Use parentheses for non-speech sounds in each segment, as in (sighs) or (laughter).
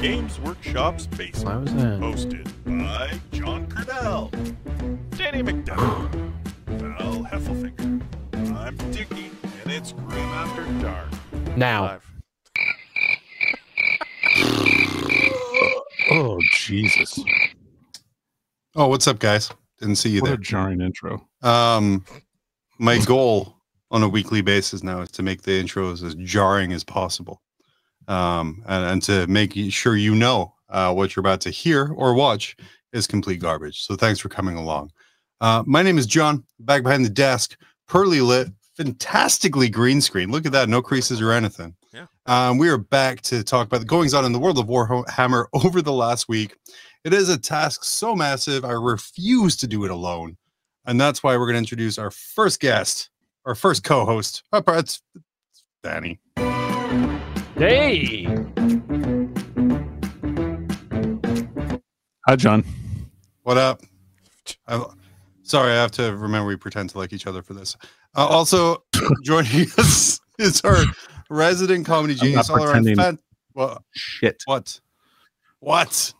Games Workshop's Basement. was that? Hosted by John Quennell, Danny McDevitt, Val Heffelfinger. I'm Dicky, and it's Grim After Dark. Now, Live. (laughs) Oh Jesus! Oh, what's up, guys? Didn't see you What a there. jarring intro. Um, my goal on a weekly basis now is to make the intros as jarring as possible, um, and, and to make sure you know uh, what you're about to hear or watch is complete garbage. So thanks for coming along. Uh, my name is John. Back behind the desk, pearly lit, fantastically green screen. Look at that, no creases or anything. Yeah. Um, we are back to talk about the goings on in the world of Warhammer (laughs) over the last week. It is a task so massive, I refuse to do it alone. And that's why we're going to introduce our first guest, our first co host. It's Danny. Hey, Hi, John. What up? i sorry, I have to remember we pretend to like each other for this. Uh, also, (coughs) joining us is our resident comedy genius not all around. Fan- what? Shit. What? What?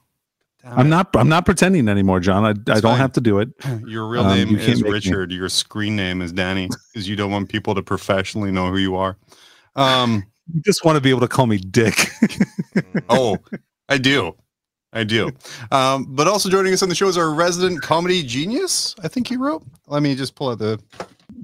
Damn I'm it. not. I'm not pretending anymore, John. I, I don't fine. have to do it. (laughs) Your real Um, name you is make me. Richard. Your screen name is Danny because you don't want people to professionally know who you are. Um. You just want to be able to call me Dick. (laughs) oh, I do. I do. Um, but also joining us on the show is our resident comedy genius. I think he wrote. Let me just pull out the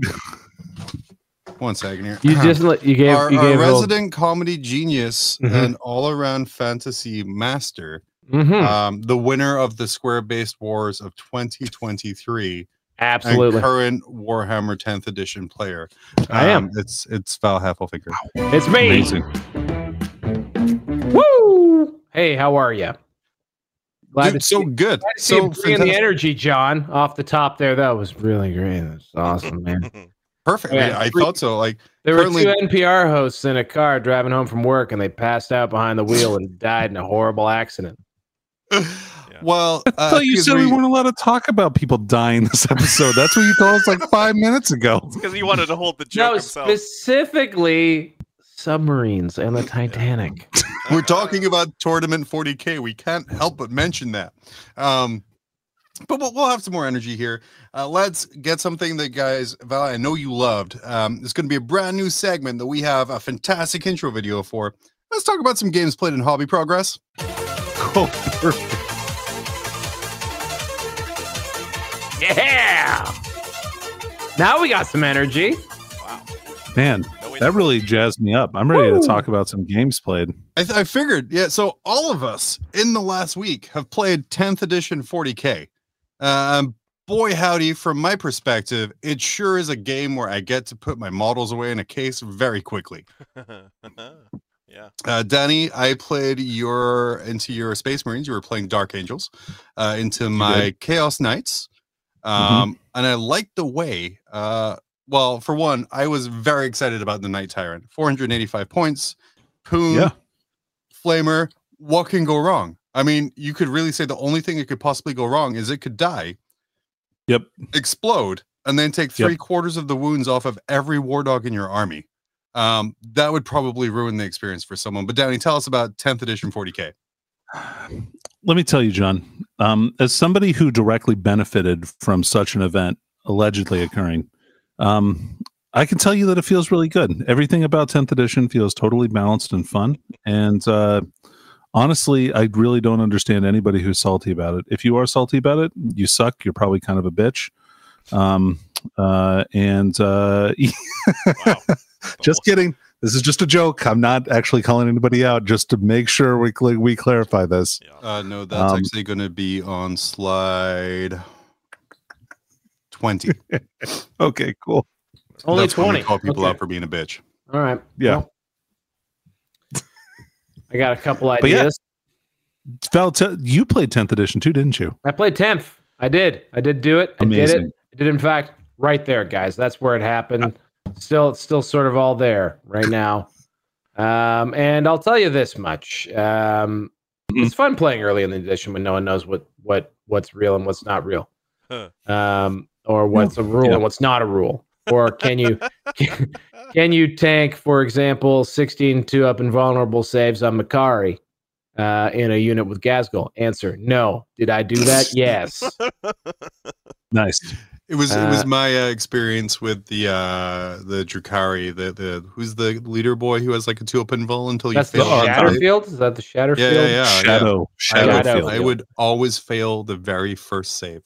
(laughs) one second here. you just let- you gave our, you our gave resident comedy genius Mhm. and all-around fantasy master, hmm um, the winner of the Square-based Wars of 2023, absolutely. and current Warhammer 10th edition player. I am. Um, It's it's Val Heffelfinger. It's me. Amazing. Woo! Hey, how are you? Glad Dude, to so see, good. glad to see So you bringing the energy, John, off the top there. That was really great. That's awesome, man. (laughs) Perfect. Yeah, Yeah, I three- thought so. Like There were Currently- two NPR hosts in a car driving home from work, and they passed out behind the wheel and died in a horrible accident. (laughs) Well, I uh, you said we we- weren't allowed to talk about people dying this episode. That's what you told us like (laughs) five minutes ago. Because he wanted to hold the joke No, himself. specifically submarines and the Titanic. (laughs) we're talking about tournament 40k. We can't help but mention that. Um, but we'll, we'll have some more energy here. Uh, let's get something that, guys, Val, I know you loved. Um, it's going to be a brand new segment that we have a fantastic intro video for. Let's talk about some games played in hobby progress. (laughs) Oh, Yeah. Now we got some energy. wow. Man, that really jazzed me up. I'm ready Woo. to talk about some games played. I, th- I figured, yeah. So all of us in the last week have played 10th edition 40k. Um, boy, howdy! From my perspective, it sure is a game where I get to put my models away in a case very quickly. (laughs) yeah. Uh, Danny, I played your into your Space Marines. You were playing Dark Angels, uh, into my Chaos Knights, um, and I like the way. Uh, well, for one, I was very excited about the Knight Tyrant. 485 points, Poon, Yeah. Flamer. What can go wrong? I mean, you could really say the only thing that could possibly go wrong is it could die, Yep. explode, and then take Yep. three quarters of the wounds off of every war dog in your army. Um, that would probably ruin the experience for someone. But Downey, tell us about 10th edition 40k. Let me tell you, John, um, as somebody who directly benefited from such an event allegedly occurring, um, I can tell you that it feels really good. Everything about 10th edition feels totally balanced and fun. And uh, honestly, I really don't understand anybody who's salty about it. If you are salty about it, you suck. You're probably kind of a bitch. Um, uh, and uh, (laughs) Wow. just kidding. This is just a joke. I'm not actually calling anybody out. Just to make sure we cl- we clarify this. Yeah. Uh, no, that's Um, actually going to be on slide 20. (laughs) Okay, cool. Only That's twenty. Call people Okay. out for being a bitch. All right. Yeah. Well, I got a couple But yeah. ideas. Val, t- you played 10th edition too, didn't you? I played tenth. I did. I did do it. I did Amazing. it. I did in fact right there, guys. That's where it happened. Still, it's still sort of all there right now. Um, and I'll tell you this much: um, Mhm. it's fun playing early in the edition when no one knows what what what's real and what's not real, Huh. um, or what's a rule Yeah. and what's not a rule. Or can you (laughs) can you tank, for example, sixteen two up invulnerable saves on Makari? uh, in a unit with Ghazghkull? Answer: No. Did I do that? yes. (laughs) Nice. It was it was Uh, my uh, experience with the uh the Drakari, the the who's the leader boy who has like a two up invul until you That's the fail. on? Shatterfield. Is that the Shatterfield? Yeah, yeah, yeah. Shadow. Shadow. Shadow. field. I would always fail the very first save.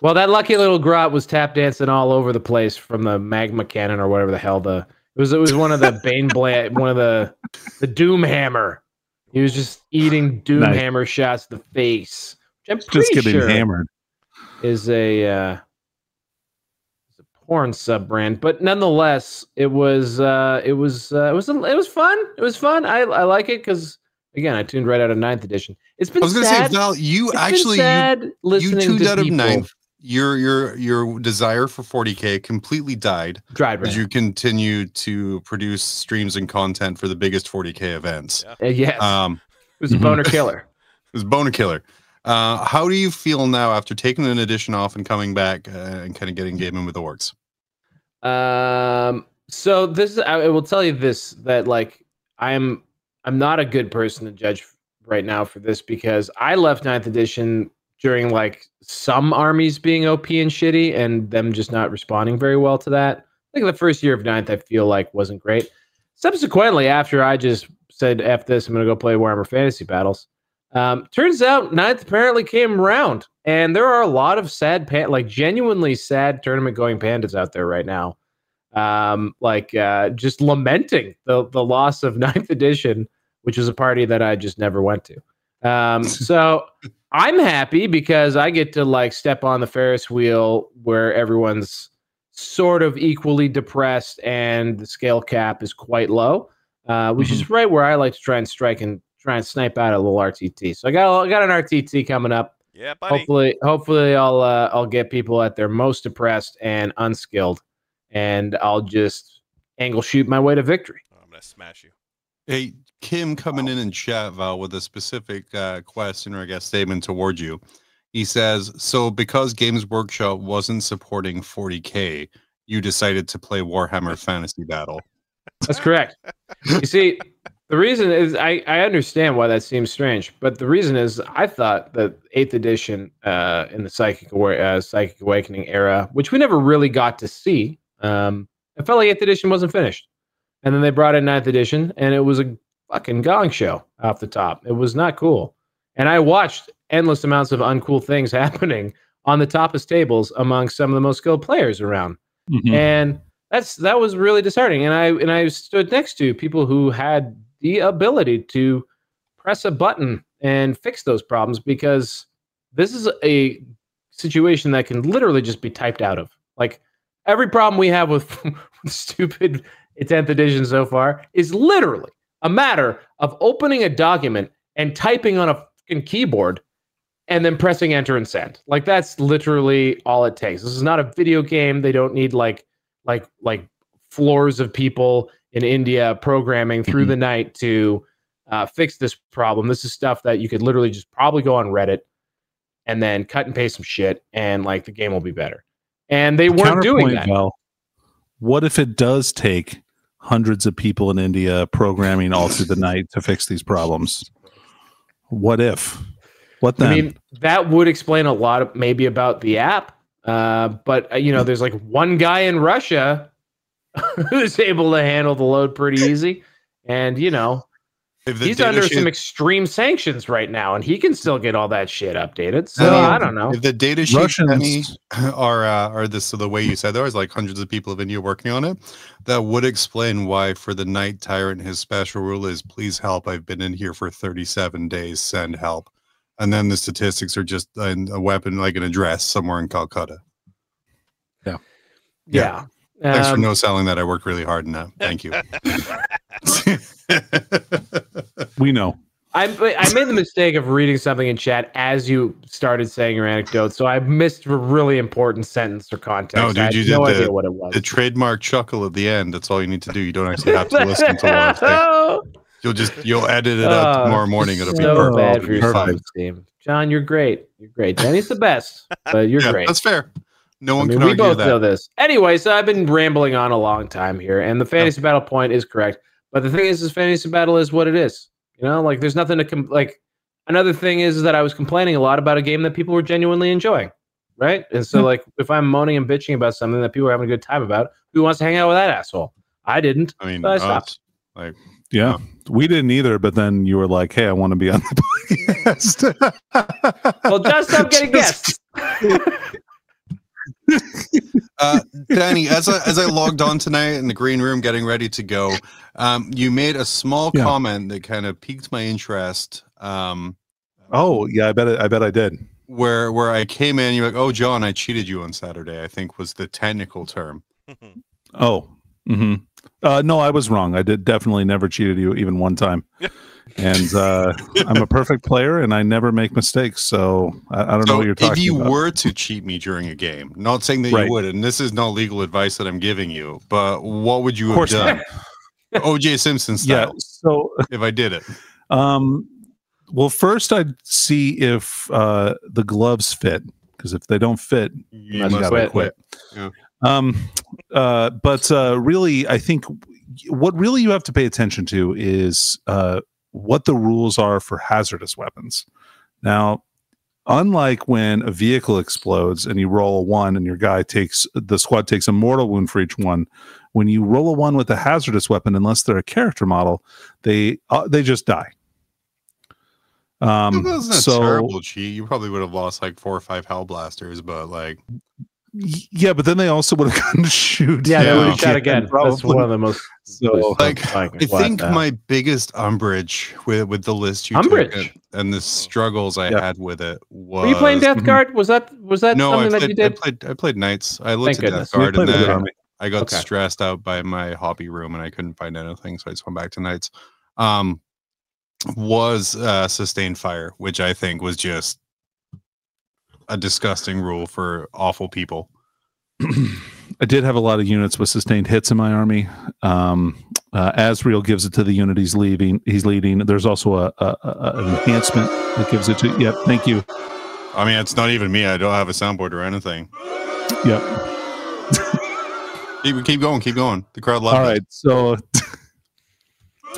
Well, that lucky little grot was tap dancing all over the place from the magma cannon or whatever the hell the it was. It was one of the Baneblade, one of the the Doom Hammer. He was just eating Doom Nice. Hammer shots to the face. I'm pretty Just getting sure hammered. Is a uh, is a porn sub brand, but nonetheless, it was uh, it was uh, it was it was fun. It was fun. I I like it because again, I tuned right out of ninth edition. It's been I was gonna sad. say, Val, you It's actually you, you tuned to out of ninth. Your your your desire for 40k completely died Dried as you continue to produce streams and content for the biggest 40k events. Uh, yes, Um, it was a (laughs) boner killer. it was Boner Killer. Uh, how do you feel now after taking an edition off and coming back uh, and kind of getting gaming with the orcs? Um. So this is. I will tell you this that like I'm. I'm not a good person to judge right now for this because I left ninth edition during like some armies being OP and shitty and them just not responding very well to that. I think the first year of ninth I feel like wasn't great. Subsequently, after I just said F this, I'm gonna go play Warhammer Fantasy Battles. Um, turns out ninth apparently came around, and there are a lot of sad, pan- like genuinely sad tournament going pandas out there right now. Um, like uh, just lamenting the the loss of (laughs) ninth edition, which was a party that I just never went to. Um, (laughs) so I'm happy because I get to like step on the Ferris wheel where everyone's sort of equally depressed and the scale cap is quite low, uh, which is right where I like to try and strike and try and snipe out a little RTT. So I got I got an RTT coming up. Yeah, buddy. Hopefully, hopefully I'll uh, I'll get people at their most depressed and unskilled, and I'll just angle shoot my way to victory. Oh, I'm gonna smash you. Hey, Kim coming in in chat, Val, with a specific uh, question or I guess statement towards you. He says, "So because Games Workshop wasn't supporting 40k, you decided to play Warhammer (laughs) Fantasy Battle." That's correct. you see, the reason is I, I understand why that seems strange, but the reason is I thought that eighth edition uh, in the psychic uh, psychic awakening era, which we never really got to see, um, I felt like eighth edition wasn't finished, and then they brought in ninth edition, and it was a fucking gong show off the top. It was not cool, and I watched endless amounts of uncool things (laughs) happening on the toppest tables among some of the most skilled players around Mhm. and that's that was really disheartening and i and i stood next to people who had the ability to press a button and fix those problems because this is a situation that can literally just be typed out of like every problem we have with, (laughs) stupid 10th edition so far is literally a matter of opening a document and typing on a keyboard and then pressing enter and send. Like that's literally all it takes. This is not a video game. They don't need like like like floors of people in India programming through Mhm. the night to uh, fix this problem. This is stuff that you could literally just probably go on Reddit and then cut and paste some shit, and like the game will be better. And they weren't doing that. Val, what if it does take hundreds of people in India programming all through the night to fix these problems? What if? What then? I mean, that would explain a lot of maybe about the app. Uh, but uh, you know, there's like one guy in Russia (laughs) who's able to handle the load pretty easy, and you know, If he's under sheet- some extreme sanctions right now, and he can still get all that shit updated. So I mean, I don't know. If the data sheet Russians- Penny, are uh, are this so the way you said there was like hundreds of people of India working on it, that would explain why for the knight tyrant his special rule is please help. I've been in here for 37 days. Send help. And then the statistics are just in a weapon like an address somewhere in Calcutta. Yeah. Yeah. Thanks for Um, no selling that. I work really hard in that. Thank you. (laughs) we know. I I made the mistake of reading something in chat as you started saying your anecdote, so I missed a really important sentence or context. No, dude, I had you no did the- idea what it was. the trademark chuckle at the end. That's all you need to do. You don't actually have to listen to what I'm. (laughs) You'll just you'll edit it out Oh, tomorrow morning. It'll be perfect. bad for your fine. self-esteem. John, you're great. You're great. Danny's the best, but you're Yeah, great. that's fair. No I one mean, can we argue both that. know this. Anyway, so I've been rambling on a long time here, and the fantasy battle point is correct. But the thing is, this fantasy battle is what it is. You know, like there's nothing to com- like. Another thing is that I was complaining a lot about a game that people were genuinely enjoying, right? And so, Hmm. like, if I'm moaning and bitching about something that people are having a good time about, who wants to hang out with that asshole? I didn't. I mean, But I stopped. us, like Yeah. We didn't either, but then you were like, hey, I want to be on the (laughs) podcast. Well, just stop getting (laughs) Just- guests. Uh, Danny, as I as I logged on tonight in the green room, getting ready to go, um, you made a small Yeah. comment that kind of piqued my interest. Um, Oh, yeah, I bet it, I bet I did. where where I came in, you're like, "Oh, John, I cheated you on Saturday." I think was the technical term. Oh. hmm Uh, no, I was wrong. I did definitely never cheated you even one time. And uh, I'm a perfect player and I never make mistakes. So I, I don't know what you're talking about. if you about. were to cheat me during a game, not saying that Right. you would, and this is not legal advice that I'm giving you, but what would you have done? OJ (laughs) Simpson style. yeah. So if I did it. Um, well, first I'd see if uh, the gloves fit because if they don't fit, You Must must quit. quit. Um, uh, but uh, really, I think what really you have to pay attention to is uh, what the rules are for hazardous weapons. Now, unlike when a vehicle explodes and you roll a one and your guy takes the squad takes a mortal wound for each one, when you roll a one with a hazardous weapon, unless they're a character model, they uh, they just die. Um, a so terrible cheat. You probably would have lost like four or five hellblasters, but like yeah, but then they also would have (laughs) gotten to shoot. Yeah, they would have shot again. That's Probably. one of the most. So, Like, like, I think my biggest umbrage with with the list you Umbrage? took and, and the struggles I Yeah. had with it was Were you playing Death. Guard? Was that was that no, I something played, that you did? I played I played Knights. I looked Thank at Death goodness. We Guard and played then. I got Okay. stressed out by my hobby room and I couldn't find anything, so I just went back to Knights. Um was uh sustained fire, which I think was just a disgusting rule for awful people. (clears throat) I did have a lot of units with sustained hits in my army. Um, uh, Asriel gives it to the unit he's leaving. He's leading. There's also a, a, a an enhancement that gives it to. Yep. Thank you. I mean, it's not even me. I don't have a soundboard or anything. Yep. Keep, keep going, keep going. The crowd loves All it. So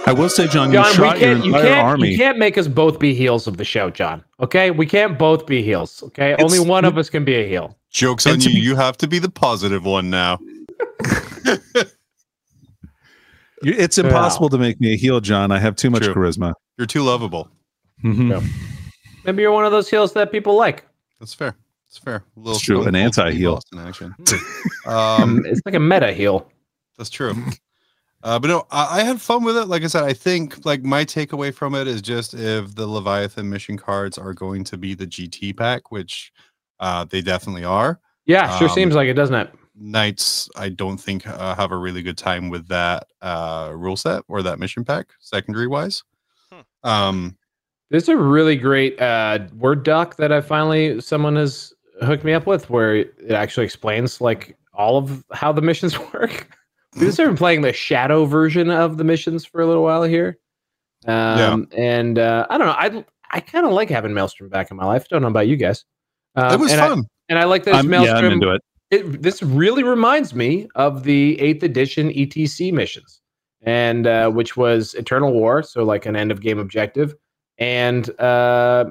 I will say, John, you John, we shot your can't. You entire can't. army. You can't make us both be heels of the show, John. Okay, we can't both be heels. Okay, It's- only one of us can be a heel. Joke's And on you. be- You have to be the positive one now. (laughs) It's impossible to make me a heel, John. I have too much True. charisma. You're too lovable. Mhm. Yeah. Maybe you're one of those heels that people like. That's fair. It's fair. A little It's true, an anti-heel. Steve Austin action. (laughs) Um, Um, (laughs) it's like a meta heel. that's true. Uh, but no, I, I had fun with it. Like I said, I think like my takeaway from it is just if the Leviathan mission cards are going to be the GT pack, which uh, they definitely are. Yeah, sure Um, seems like it, doesn't it? Knights, I don't think uh, have a really good time with that uh, rule set or that mission pack, secondary wise. Hmm. Um, There's a really great uh, Word doc that I finally someone has hooked me up with, where it actually explains like all of how the missions (laughs) work. We've just been playing the shadow version of the missions for a little while here, um, and uh, I don't know. I I kind of like having Maelstrom back in my life. Don't know about you guys. Um, it was and I- fun. and I like that it's I'm, yeah, I'm Maelstrom. into it. it, this really reminds me of the eighth edition ETC missions, and uh, which was Eternal War, so like an end of game objective, and uh,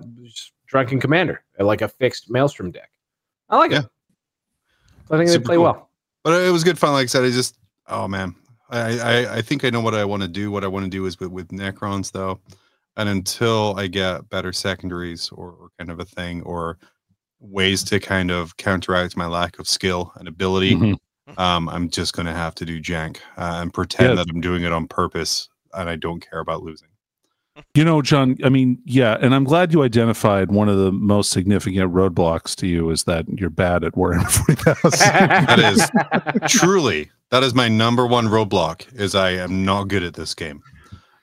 Drunken Commander, like a fixed Maelstrom deck. I like Yeah. it. I think they Super play cool. well. but it was good fun. Like I said, I just oh man, I I, I think I know what I want to do. What I want to do is with with Necrons though, and until I get better secondaries or, or kind of a thing or ways to kind of counteract my lack of skill and ability, Mhm. um, I'm just gonna have to do jank uh, and pretend that I'm doing it on purpose and I don't care about losing. You know, John, I mean, yeah, and I'm glad you identified one of the most significant roadblocks to you is that you're bad at Warhammer 40,000. (laughs) That is (laughs) truly that is my number one roadblock. Is I am not good at this game.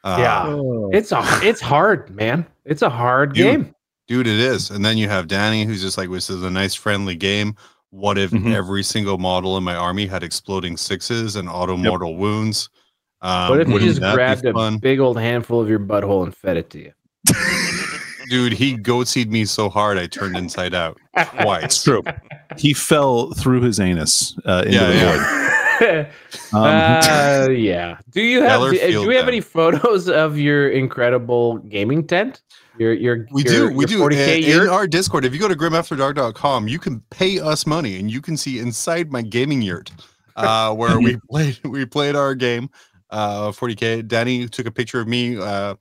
Uh, Yeah. it's a it's hard, man. It's a hard Dude, game. dude it is and then you have danny who's just like this is a nice friendly game what if Mhm. every single model in my army had exploding sixes and auto mortal wounds um, what if you just grabbed a fun? big old handful of your butthole and fed it to you? (laughs) dude he goatseed me so hard i turned inside out It's true. He fell through his anus uh, into Yeah, the yeah. (laughs) Um, uh, yeah. Do you have? Do, do we have then. any photos of your incredible gaming tent? Your your We your, do, we your do. 40K In, in our Discord, if you go to grimafterdark.com, you can pay us money and you can see inside my gaming yurt uh, where we (laughs) played we played our game uh 40k. Danny took a picture of me uh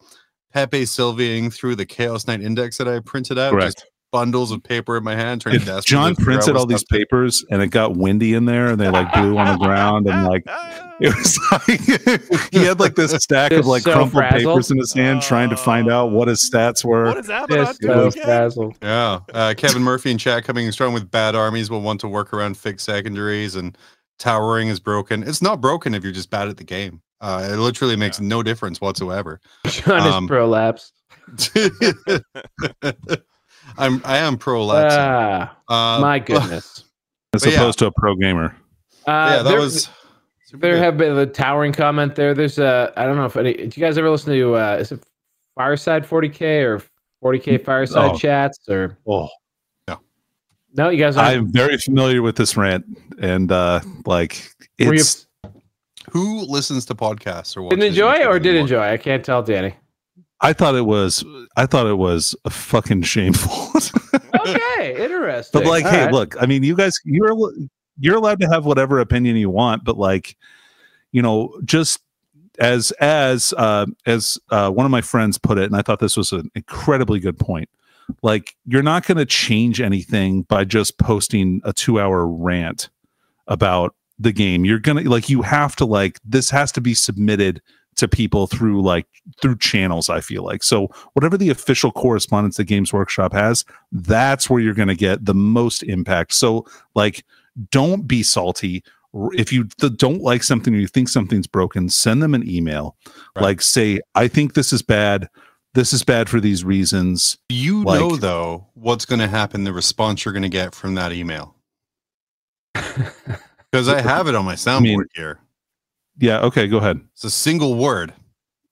Pepe Silviaing through the Chaos Knight Index that I printed out. Correct. Just bundles of paper in my hand. Trying to if John printed all these stuff to- papers and it got windy in there and they like blew on the ground and like (laughs) it was like (laughs) he had like this stack of like so crumpled frazzled. papers in his hand trying to find out what his stats were. What is happening on Just Doom so again? frazzled. Yeah. Uh, Kevin Murphy and chat coming in strong with bad armies will want to work around fixed secondaries and towering is broken. It's not broken if you're just bad at the game. Uh, it literally makes no difference whatsoever. (laughs) John Um, is prolapsed. (laughs) I'm I am prolapsing. Ah, Uh, my (laughs) goodness. As but yeah. opposed to a pro gamer. Uh, yeah, that there, was There good. have been the towering comment there. There's a I don't know if any. Did you guys ever listen to uh, is it Fireside 40k or 40k Fireside Oh. chats or Oh, no? No, you guys aren't- I'm very familiar with this rant and uh like Were you- it's Who listens to podcasts or didn't enjoy or did anymore? enjoy? I can't tell, Danny. I thought it was I thought it was a fucking shameful. (laughs) Okay, interesting. but like, All hey, right. look, I mean, you guys, you're you're allowed to have whatever opinion you want, but like, you know, just as as uh, as uh, one of my friends put it, and I thought this was an incredibly good point. Like, you're not going to change anything by just posting a two hour rant about the game. You're gonna like, you have to like this has to be submitted to people through like through channels i feel like so whatever the official correspondence that games workshop has that's where you're going to get the most impact so like don't be salty if you th- don't like something or you think something's broken send them an email Right. like say i think this is bad this is bad for these reasons You Like- know though what's going to happen, the response you're going to get from that email. (laughs) Because I have it on my soundboard mean- here. yeah okay go ahead It's a single word.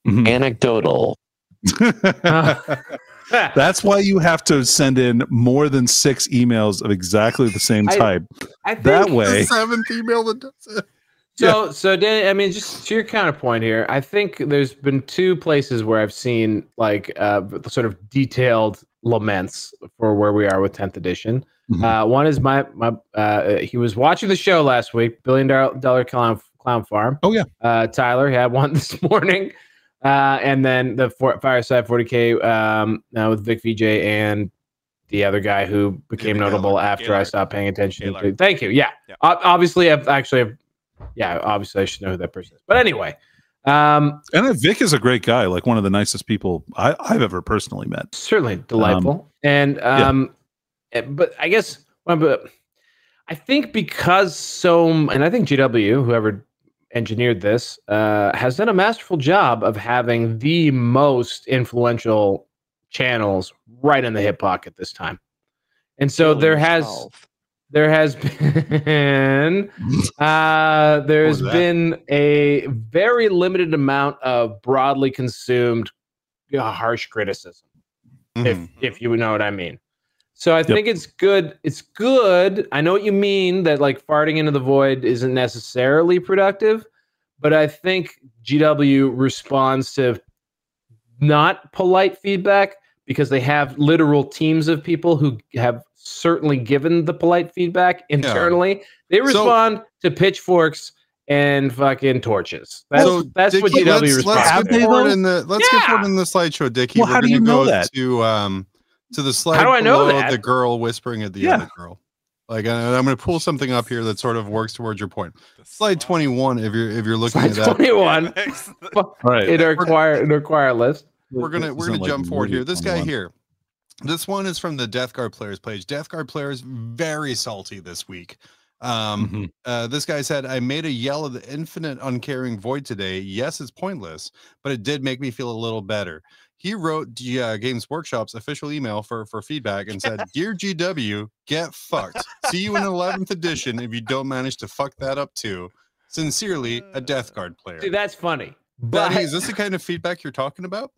Mhm. Anecdotal. (laughs) that's why you have to send in more than six emails of exactly the same type I think that The way seventh email that does it. So, so Danny, I mean, just to your counterpoint here, I think there's been two places where I've seen like uh, sort of detailed laments for where we are with 10th edition. Mhm. Uh, one is my my uh, he was watching the show last week, billion dollar, dollar clown clown farm. Oh, yeah. uh, Tyler had one (laughs) this morning, uh, and then the for, Fireside 40k um, now with Vic VJ and the other guy who became David notable Gaylor. after I stopped paying attention. To, thank you. Yeah, Yeah. Ob- obviously, I've actually, I've, yeah, obviously, I should know who that person is. But anyway, um, And uh, Vic is a great guy, like one of the nicest people I, I've ever personally met. certainly delightful. and um, but I guess, well, but I think because so, and I think GW, whoever engineered this, uh, has done a masterful job of having the most influential channels right in the hip pocket this time. And so there has there has (laughs) been uh there's was that? been a very limited amount of broadly consumed uh, harsh criticism if Mhm. if you know what i mean so i think it's good it's good i know what you mean that like farting into the void isn't necessarily productive but i think gw responds to not polite feedback because they have literal teams of people who have certainly given the polite feedback internally. They So- respond to pitchforks and fucking torches. That's So, that's what GW let's, responds let's to. get forward in the let's get forward in the slideshow, Dickie. Well, We're how do gonna you know go that? to um to the slide How do I know that? the girl whispering at the Yeah. other girl. Like I, I'm going to pull something up here that sort of works towards your point. Slide 21. If you're if you're looking Slide at that, 21 (laughs) All right. in our require in our require list. we're gonna we're gonna like jump forward here. Moody This guy 21. here. This one is from the Death Guard players page. Death Guard players very salty this week. Um, Mhm. uh, this guy said, I made a yell of the infinite uncaring void today. Yes, it's pointless, but it did make me feel a little better. He wrote G- uh, Games Workshop's official email for, for feedback and said, Dear GW, get fucked. See you in 11th edition if you don't manage to fuck that up too. Sincerely, a Death Guard player. See, that's funny. But Danny, is this the kind of feedback you're talking about?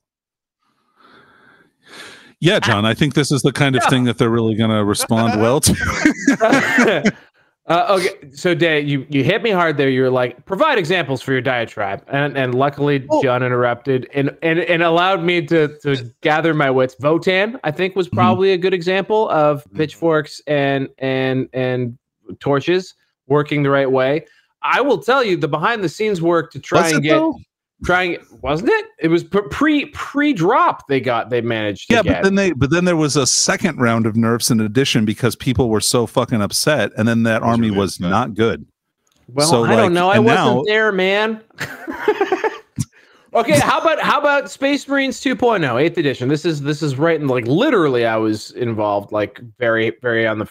Yeah, John, I think this is the kind of (laughs) thing that they're really going to respond well to. (laughs) (laughs) Uh, okay, so Dan, you you hit me hard there. You were like, provide examples for your diatribe, and and luckily Well- John interrupted and and and allowed me to to gather my wits. Votann, I think, was probably a good example of Mhm. pitchforks and and and torches working the right way. I will tell you the behind the scenes work to try Was and get though? Trying wasn't it? It was pre- pre pre drop they got they managed to Yeah, get. but then they but then there was a second round of nerfs in addition because people were so fucking upset, and then that Was army really was upset. not good. Well, So, I like, don't know. I wasn't now- there, man. (laughs) okay, how about how about Space Marines 2.0, 8th edition? This is this is right in like literally I was involved like very very on the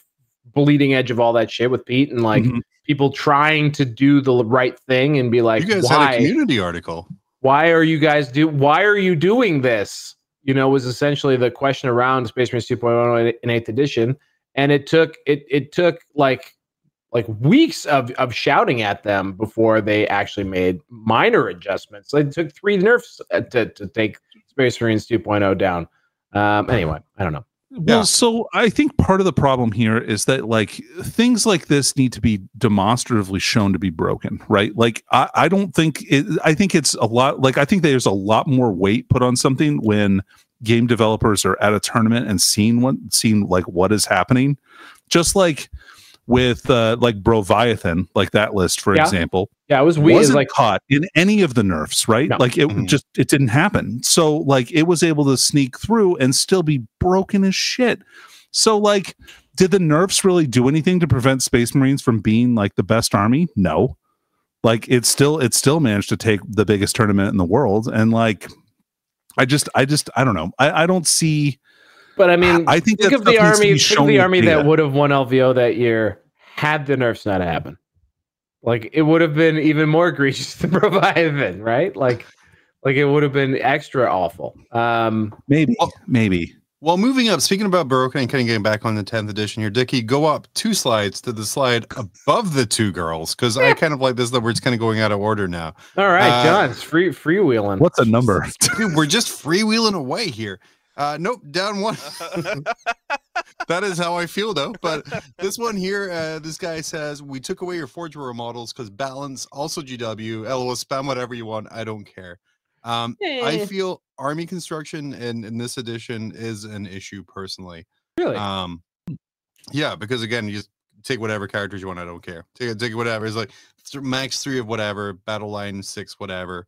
bleeding edge of all that shit with Pete and like Mhm. people trying to do the right thing and be like you guys had a community article. Why are you guys do why are you doing this? You know, was essentially the question around Space Marines 2.0 in 8th edition and it took it it took like like weeks of of shouting at them before they actually made minor adjustments. It took three nerfs to to take Space Marines 2.0 down. Um, anyway, I don't know. Well, Yeah. so I think part of the problem here is that like things like this need to be demonstratively shown to be broken, right? Like I, I don't think it, I think it's a lot like I think there's a lot more weight put on something when game developers are at a tournament and seeing what seeing like what is happening. Just like with uh like Broviathan, like that list, for Yeah. example Yeah, it was weird. Was wasn't like caught in any of the nerfs, right? No. Like it Mhm. just it didn't happen. So like it was able to sneak through and still be broken as shit. So like did the nerfs really do anything to prevent Space Marines from being like the best army? No. Like it still it still managed to take the biggest tournament in the world and like I just I just I don't know. I I don't see but I mean, I think think of the stuff needs to army. Think of the army data. that would have won LVO that year had the nerfs not happened. Like it would have been even more (laughs) egregious than Proviven, right? Like, like it would have been extra awful. Um, maybe Well- maybe Well, moving up, speaking about Baroque and kind of getting back on the 10th edition here, Dickie, go up two slides to the slide above the two girls because I kind of like this that we're just kind of going out of order now. all right, Uh, John, it's free freewheeling. what's a number? Dude, we're just freewheeling away here. Uh, nope, down one. (laughs) that is how I feel though. But this one here, uh, this guy says we took away your Forge World models because balance, also GW, LO, spam whatever you want. I don't care. Um, I Eh. feel army construction in, in this edition is an issue personally. Really? Um, yeah, because again, you just take whatever characters you want. I don't care. Take take whatever. It's like th- max three of whatever, battle line six, whatever.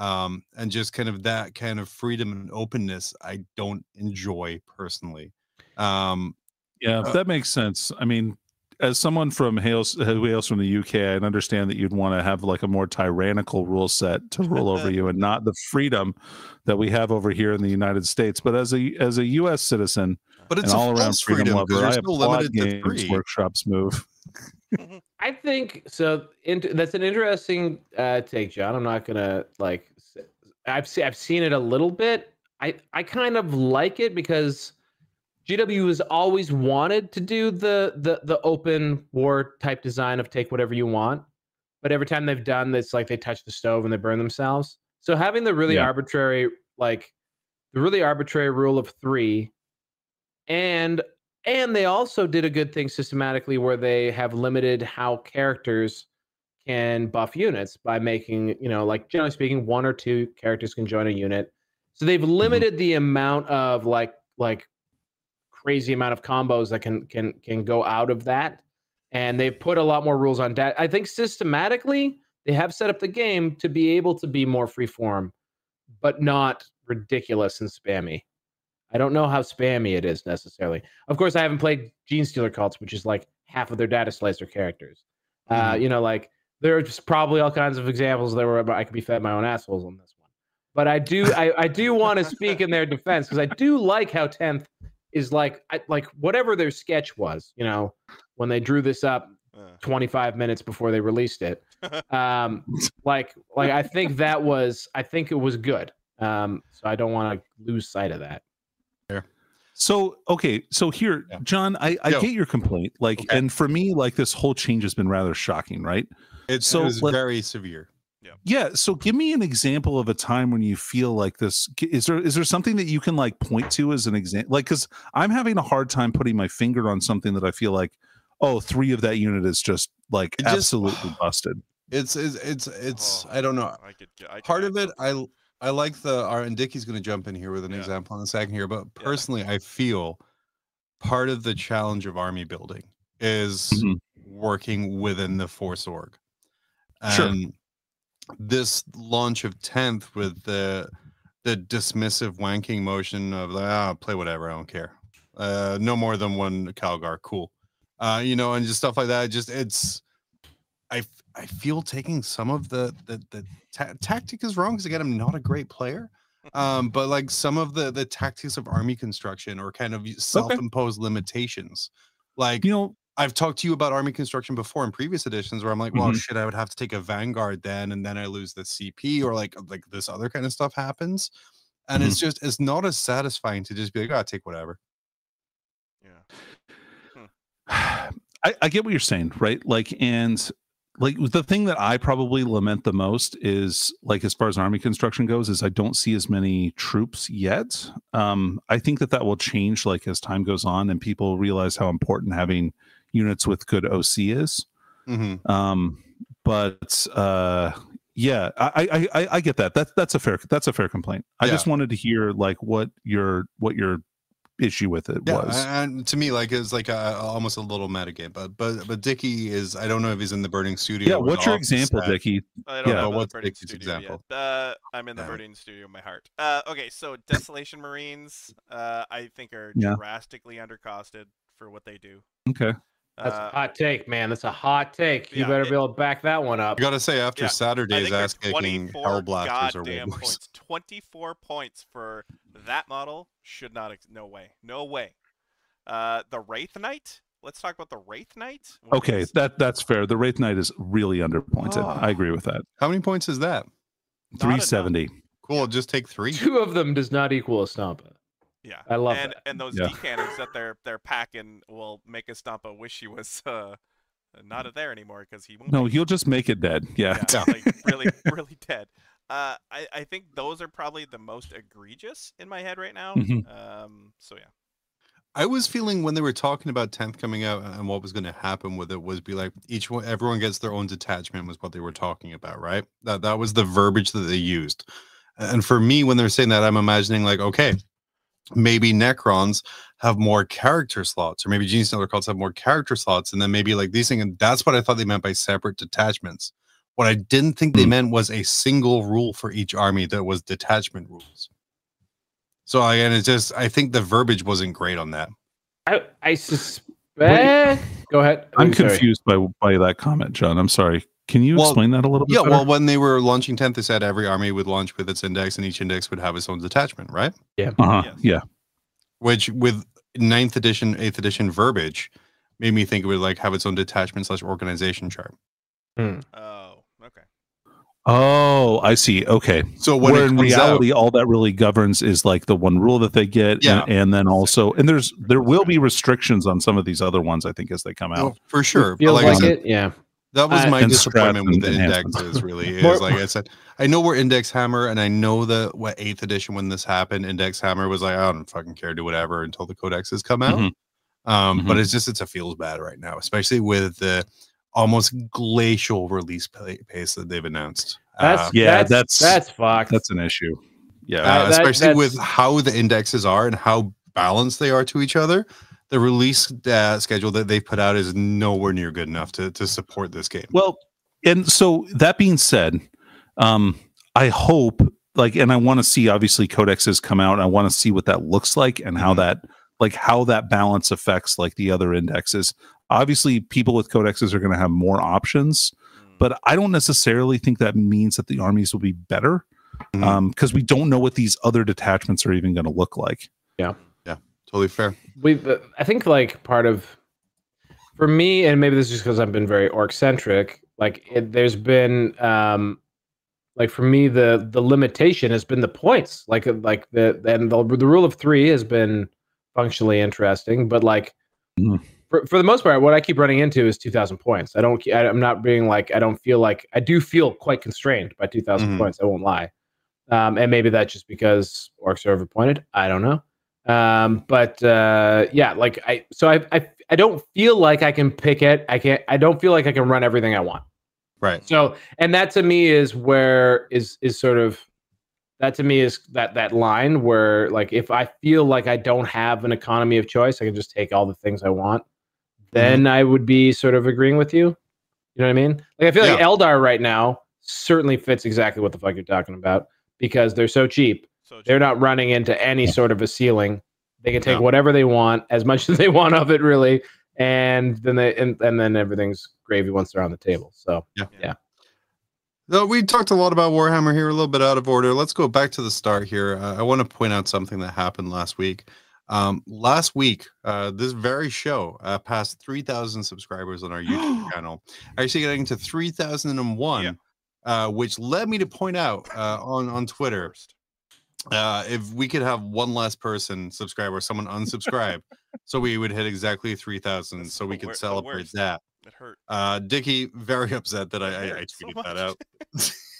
Um, and just kind of that kind of freedom and openness, I don't enjoy personally. Um, Yeah, Uh, that makes sense. I mean, as someone from hails who hails from the UK, I understand that you'd want to have like a more tyrannical rule set to rule over (laughs) you, and not the freedom that we have over here in the United States. But as a as a U.S. citizen but it's a all around freedom, freedom lover, because I applaud to Games three. Workshop's move. I think so. Int- that's an interesting uh, take, John. I'm not gonna like. I've seen I've seen it a little bit. I I kind of like it because GW has always wanted to do the the the open war type design of take whatever you want, but every time they've done this, like they touch the stove and they burn themselves. So having the really Yeah. arbitrary like the really arbitrary rule of three, and and they also did a good thing systematically where they have limited how characters can buff units by making, you know, like generally speaking, one or two characters can join a unit. So they've limited the amount of like like crazy amount of combos that can can can go out of that. And they've put a lot more rules on that. I think systematically they have set up the game to be able to be more freeform, but not ridiculous and spammy. I don't know how spammy it is necessarily. Of course, I haven't played Genestealer Cults, which is like half of their data slicer characters. Uh, Mhm. you know, like there are just probably all kinds of examples there where I could be fed my own assholes on this one. But I do, I, I do want to speak in their defense because I do like how tenth is like, I, like whatever their sketch was. You know, when they drew this up Uh, 25 minutes before they released it. (laughs) Um, like, like I think that was, I think it was good. Um, so I don't want to lose sight of that. So okay, so here, Yeah. John, I, I Yo. get your complaint. Like, Okay. and for me, like this whole change has been rather shocking, right? It's So it was very severe. Yeah. Yeah. So give me an example of a time when you feel like this. Is there is there something that you can like point to as an example? Like, because I'm having a hard time putting my finger on something that I feel like, oh, three of that unit is just like just- absolutely (sighs) busted. It's it's it's it's Oh, I don't know. I could. I could Part of it, I I like the our and Dickie's going to jump in here with an Yeah. example in a second here, but Yeah. personally, I feel part of the challenge of army building is Mhm. working within the force org. Sure. And this launch of 10th with the the dismissive wanking motion of ah, play whatever, I don't care. Uh, no more than one Calgar, cool. Uh, you know, and just stuff like that. Just it's I I feel taking some of the the the ta- tactic is wrong because again, I'm not a great player. Um, but like some of the the tactics of army construction or kind of self-imposed limitations. Like You know, I've talked to you about army construction before in previous editions where I'm like, well, Mhm. shit, I would have to take a vanguard then, and then I lose the CP, or like like this other kind of stuff happens. And it's just it's not as satisfying to just be like, oh, take whatever. Yeah. (sighs) I, I get what you're saying, right? Like, and like the thing that I probably lament the most is like as far as army construction goes, is I don't see as many troops yet. Um, I think that that will change like as time goes on and people realize how important having units with good OC is. Mhm. Um, but uh, yeah, I, I I I get that. That's that's a fair that's a fair complaint. I Yeah. just wanted to hear like what your what your issue with it Yeah, was. and to me, like it's like a, almost a little metagame. But but but Dickie is I don't know if he's in the burning studio. yeah, what's your example, set. Dickie? I don't Yeah, know but about what's the Burning Dicky's Studio example? Yet. Uh, I'm in the Damn it. Burning Studio in my heart. Uh, okay, so Desolation Marines, uh, I think are Yeah. drastically undercosted for what they do. Okay. That's Uh, a hot take, man. That's a hot take. You yeah, better it- be able to back that one up. You gotta say, after Yeah, I Saturday's think they're ass kicking, 24 Hellblasters are goddamn way worse. points. 24 points for that model should not. Ex- no way. No way. Uh, the Wraithknight. Let's talk about the Wraithknight. which Okay, is that that's fair. The Wraithknight is really underpointed. Oh. I agree with that. How many points is that? not enough. 370. Cool, just take three. Two of them does not equal a Stompa. Yeah, I love and that. and those Yeah. D-cannons that they're they're packing will make a wish he was uh not there anymore because he won't. No, he'll just make it dead. Yeah. yeah, like (laughs) really really dead. Uh, I I think those are probably the most egregious in my head right now. Mhm. Um, so yeah. I was feeling when they were talking about 10th coming out and what was going to happen with it was be like each one everyone gets their own detachment was what they were talking about, right? That that was the verbiage that they used. And for me when they're saying that I'm imagining like okay, maybe Necrons have more character slots or maybe Genestealer Cults have more character slots and then maybe like these things and that's what I thought they meant by separate detachments. What I didn't think they Hmm. meant was a single rule for each army that was detachment rules. So again, it's just I think the verbiage wasn't great on that. I, I suspect. Go ahead. I'm sorry. confused by by that comment, John. I'm sorry. Can you Well, explain that a little bit? Yeah, better? well, when they were launching 10th, they said every army would launch with its index, and each index would have its own detachment, right? uh-huh. Yes. yeah. Which, with ninth edition, eighth edition verbiage, made me think it would like have its own detachment slash organization chart. Oh, okay. Oh, I see. Okay. So when Where in comes reality, all that really governs is like the one rule that they get, Yeah. and, and then also, and there's there will be restrictions on some of these other ones. I think as they come out, out. oh, for sure. But Feels like, like, said, it. Yeah. That was Uh, my And disappointment with the indexes. Really, (laughs) is like I said, I know we're index hammer, and I know that what eighth edition when this happened, index hammer was like, I don't fucking care, do whatever until the codexes come out. Mhm. Um, but Mhm. it's just it's a feels bad right now, especially with the almost glacial release pa- pace that they've announced. That's Uh, Yeah, that's that's- that's fucked. That's an issue. Yeah. uh, Uh, that- especially with how the indexes are and how balanced they are to each other. The release uh, schedule that they've put out is nowhere near good enough to to support this game. Well, and so that being said, um, I hope like, and I want to see obviously codexes come out. I want to see what that looks like and how Mhm. that like how that balance affects like the other indexes. Obviously, people with codexes are going to have more options, Mm. but I don't necessarily think that means that the armies will be better because we don't know what these other detachments are even going to look like. Totally fair. we uh, I think like part of for me, and maybe this is just because I've been very orc centric. Like it, there's been um like for me the the limitation has been the points. Like uh, like the and the the rule of three has been functionally interesting, but like. Mhm. For, for the most part, what I keep running into is 2,000 points. I don't. I, I'm not being like. I don't feel like. I do feel quite constrained by 2,000 Mhm. points. I won't lie. Um, and maybe that's just because orcs are overpointed. I don't know. Um, but uh, yeah, like I, so I, I, I don't feel like I can pick it. I can't. I don't feel like I can run everything I want. Right. So, and that to me is where is is sort of that to me is that that line where like if I feel like I don't have an economy of choice, I can just take all the things I want. Then I would be sort of agreeing with you. You know what I mean? Like I feel like Eldar right now certainly fits exactly what the fuck you're talking about because they're so cheap. So They're not running into any sort of a ceiling. They can take Yeah. whatever they want, as much (laughs) as they want of it, really, and then they and, and then everything's gravy once they're on the table. So yeah. yeah. No, we talked a lot about Warhammer here, a little bit out of order. Let's go back to the start here. Uh, I want to point out something that happened last week. Um, last week, uh, this very show uh, passed 3,000 subscribers on our (gasps) YouTube channel. I actually, getting to 3,001, Yeah. uh, which led me to point out uh, on, on Twitter first. Uh, if we could have one less person subscribe or someone unsubscribe, so we would hit exactly 3,000, That's so we could celebrate that. It hurt. Uh, Dickie very (laughs) upset that I, I, I hurt so tweeted that out.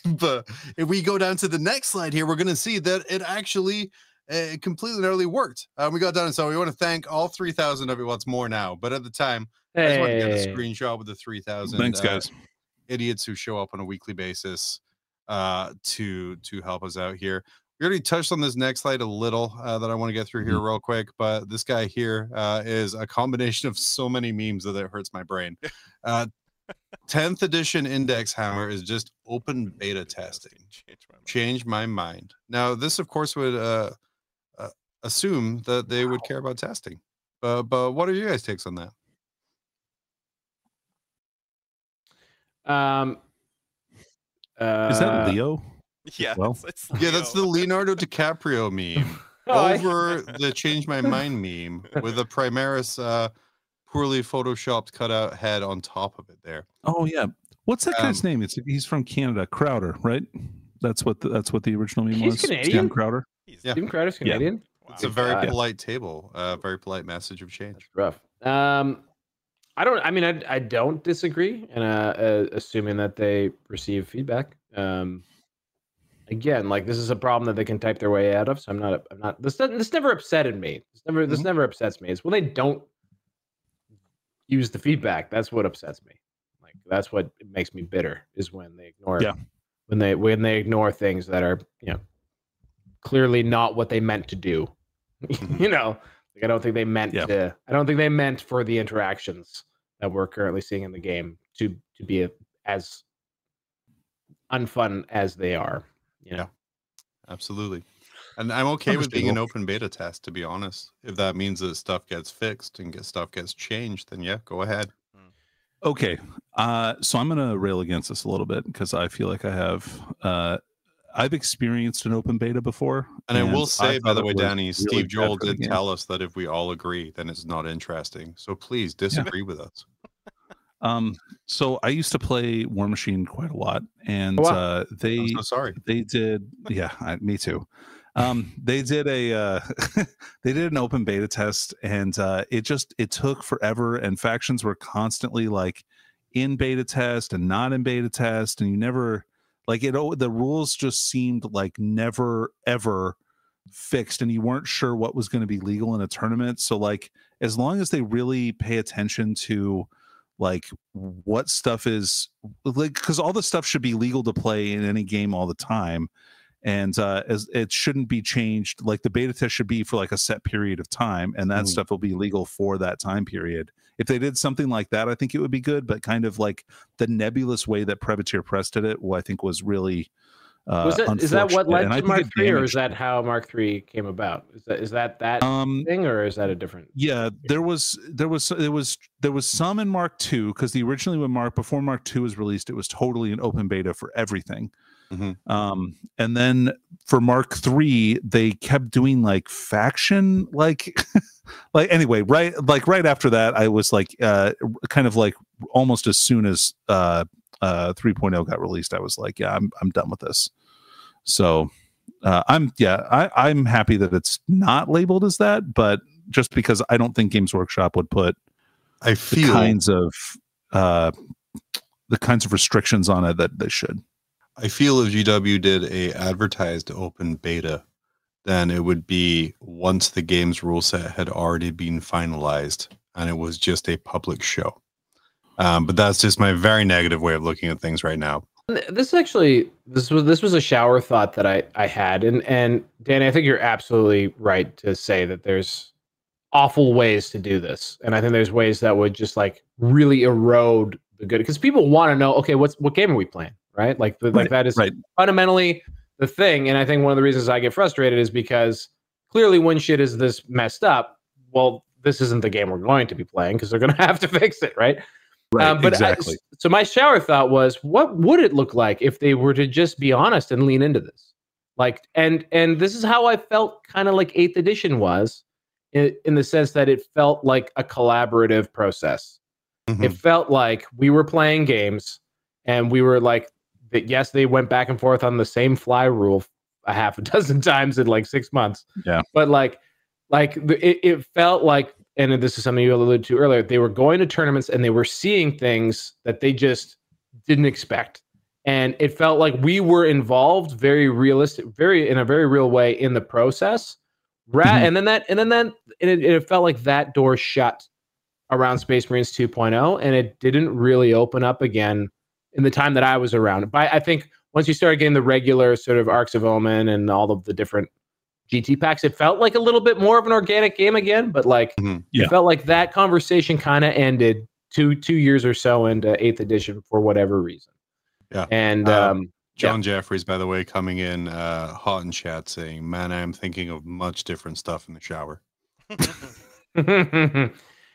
(laughs) but if we go down to the next slide here, we're going to see that it actually it completely and utterly worked. Uh, we got done, and so we want to thank all 3,000 of you. Well, it's more now, but at the time, I just want to get a Hey. screenshot with the 3,000 Thanks, uh, guys. idiots who show up on a weekly basis uh, to to help us out here. We already touched on this next slide a little uh, that I want to get through here real quick, but this guy here uh, is a combination of so many memes that it hurts my brain. (laughs) Uh, 10th edition Index Hammer is just open beta testing. Change my mind. Change my mind. Now, this, of course, would uh, uh, assume that they would care about testing. Uh, but what are your guys' takes on that? Um, uh, Is that Leo? (laughs) Yeah. well. it's, it's Yeah, that's the Leonardo DiCaprio meme. (laughs) oh, over (laughs) the change my mind meme with a Primaris uh, poorly photoshopped cutout head on top of it there. Oh yeah. What's that guy's Um, name? It's he's from Canada, Crowder, right? That's what the, that's what the original meme He's was. Stan Canadian? Crowder. He's- Yeah. Steven Crowder's Yeah. Canadian. It's a very guy. polite table, uh, very polite message of change. That's rough. Um, I don't. I mean, I, I don't disagree, and uh, uh, assuming that they receive feedback. Um, again, like this is a problem that they can type their way out of. So I'm not. I'm not. This doesn't. This never upsetted me. This never. This Mhm. never upsets me. It's when they don't use the feedback. That's what upsets me. Like that's what makes me bitter. Is when they ignore. Yeah. When they when they ignore things that are you know clearly not what they meant to do. (laughs) Mhm. you know, like I don't think they meant Yeah. to. I don't think they meant for the interactions that we're currently seeing in the game to to be a, as unfun as they are. You know, Absolutely. And I'm okay with being an open beta test, to be honest. If that means that stuff gets fixed and get stuff gets changed, then yeah, go ahead. Okay. Uh, so I'm going to rail against this a little bit because I feel like I have. Uh, I've experienced an open beta before, And, I will say, by the way, Danny, really Steve Joel did tell us that if we all agree, then it's not interesting. So please disagree with us. Um, so I used to play Warmachine quite a lot, and Oh, wow. uh, they I'm so sorry. they did (laughs) yeah I, me too um they did a uh (laughs) they did an open beta test and uh it just it took forever and factions were constantly like in beta test and not in beta test and you never like it oh, the rules just seemed like never ever fixed and you weren't sure what was going to be legal in a tournament so like as long as they really pay attention to like what stuff is like because all the stuff should be legal to play in any game all the time and uh as it shouldn't be changed like the beta test should be for like a set period of time and that Mhm. stuff will be legal for that time period if they did something like that i think it would be good but kind of like the nebulous way that privateer press did it well i think was really uh was it, is that what led and to think Mark it Three, or is that how Mark Three came about? Is that is that that um thing, or is that a different? yeah there was there was there was there was some in mark 2 because the originally when mark before mark 2 was released it was totally an open beta for everything Mhm. um and then for mark 3 they kept doing like faction like (laughs) like anyway right like right after that i was like uh kind of like almost as soon as uh uh 3.0 got released i was like yeah i'm i'm done with this so uh, I'm yeah, I, I'm happy that it's not labeled as that, but just because I don't think Games Workshop would put I feel the kinds of uh, the kinds of restrictions on it that they should. I feel if GW did a advertised open beta, then it would be once the game's rule set had already been finalized and it was just a public show. Um, but that's just my very negative way of looking at things right now. This actually this was this was a shower thought that I I had. And and Danny I think you're absolutely right to say that there's awful ways to do this. And I think there's ways that would just like really erode the good because people want to know okay what's what game are we playing right? Like the, like that is right. fundamentally the thing. And I think one of the reasons I get frustrated is because clearly when shit is this messed up well this isn't the game we're going to be playing because they're going (laughs) to have to fix it right Right, um, but I- exactly. so my shower thought was, what would it look like if they were to just be honest and lean into this? Like, and and this is how I felt, kind of like Eighth Edition was, in, in the sense that it felt like a collaborative process. Mm-hmm. It felt like we were playing games, and we were like, that. Yes, they went back and forth on the same fly rule a half a (laughs) dozen times in like six months. Yeah. but like, like the, it, it felt like and this is something you alluded to earlier, they were going to tournaments and they were seeing things that they just didn't expect. And it felt like we were involved very realistic, very in a very real way in the process. Ra- Mhm. And then that, and then that, and it, it felt like that door shut around Space Marines 2.0, and it didn't really open up again in the time that I was around. But I think once you started getting the regular sort of Arks of Omen and all of the different GT packs, it felt like a little bit more of an organic game again. But like, Mhm. Yeah. it felt like that conversation kind of ended two two years or so into Eighth Edition for whatever reason. Yeah. and Um, um, John Jeffries, by the way, coming in uh, hot in chat saying, Man, I'm thinking of much different stuff in the shower. (laughs) (laughs)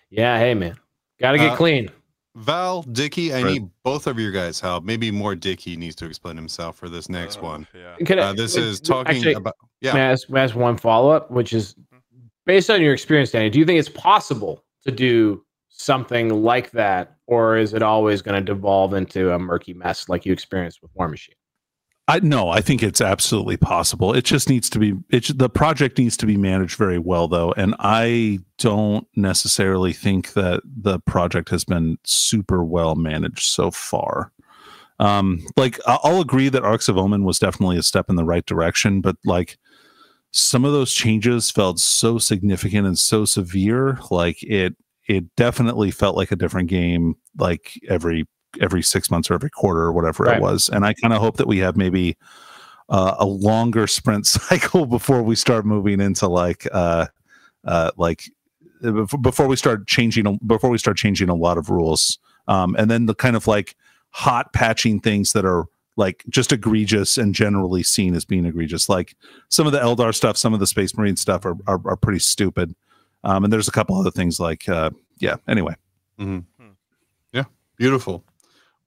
yeah, hey man, gotta get Uh, clean. Val, Dicky, I Right. need both of your guys' help. Maybe more Dicky needs to explain himself for this next Uh, one. Yeah. Can I- Uh, this wait, is talking actually, about. Yeah. May I ask, may I ask one follow up, which is based on your experience, Danny? Do you think it's possible to do something like that, or is it always going to devolve into a murky mess like you experienced with Warmachine? I no, I think it's absolutely possible. It just needs to be it's the project needs to be managed very well though, and I don't necessarily think that the project has been super well managed so far. Um like I'll agree that Arks of Omen was definitely a step in the right direction, but like some of those changes felt so significant and so severe like it it definitely felt like a different game like every every six months or every quarter or whatever Right. it was. And I kind of hope that we have maybe uh, a longer (laughs) sprint cycle before we start moving into like uh, uh, like uh, before we start changing before we start changing a lot of rules. Um, and then the kind of like hot patching things that are like just egregious and generally seen as being egregious. Like some of the Eldar stuff, some of the Space Marine stuff are are, are pretty stupid. Um, and there's a couple other things like uh, yeah. Anyway, Yeah, Beautiful.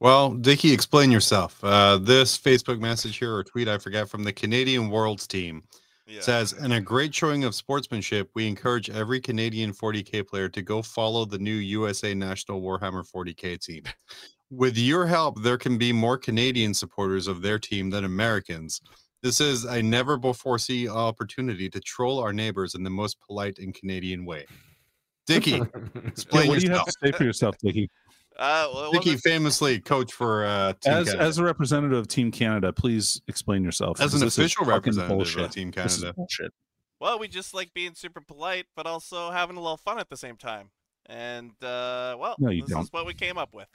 Well, Dicky, explain yourself. Uh, this Facebook message here or tweet, I forget, from the Canadian Worlds team Yeah. says, in a great showing of sportsmanship, we encourage every Canadian 40K player to go follow the new USA National Warhammer 40K team. With your help, there can be more Canadian supporters of their team than Americans. This is a never before see opportunity to troll our neighbors in the most polite and Canadian way. Dicky, (laughs) explain what do you have to say for yourself, Dickie? Uh, well, it Dicky wasn't- famously coached for uh, Team As Canada. as a representative of Team Canada, please explain yourself. As an because this is official representative bullshit. of Team Canada. bullshit. well, we just like being super polite, but also having a little fun at the same time. And uh, well, No, you this don't. is what we came up with.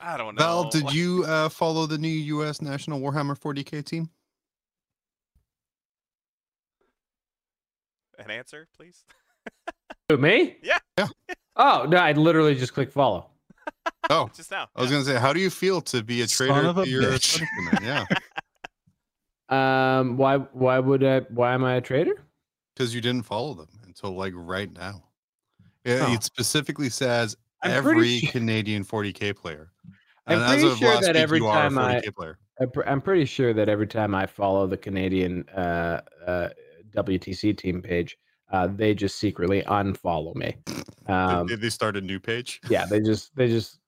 I don't know. Val, did you uh, follow the new U.S. National Warhammer 40k team? an answer, please? (laughs) Who, me? Yeah. Yeah. (laughs) Oh no, I literally just clicked follow. (laughs) Oh, Just now. I was yeah. going to say, how do you feel to be a Son traitor of a to your bitch. countrymen? Yeah, (laughs) Um, why why would I? Why am I a traitor? because you didn't follow them until like right now. Yeah, Oh. It specifically says I'm pretty every su- Canadian 40k player. I'm And as pretty of sure last that every you are a time I- player. I'm pr- I'm pretty sure that every time I follow the Canadian uh, uh, WTC team page, uh, they just secretly unfollow me. Did- Um, Did they start a new page? (laughs) yeah, they just they just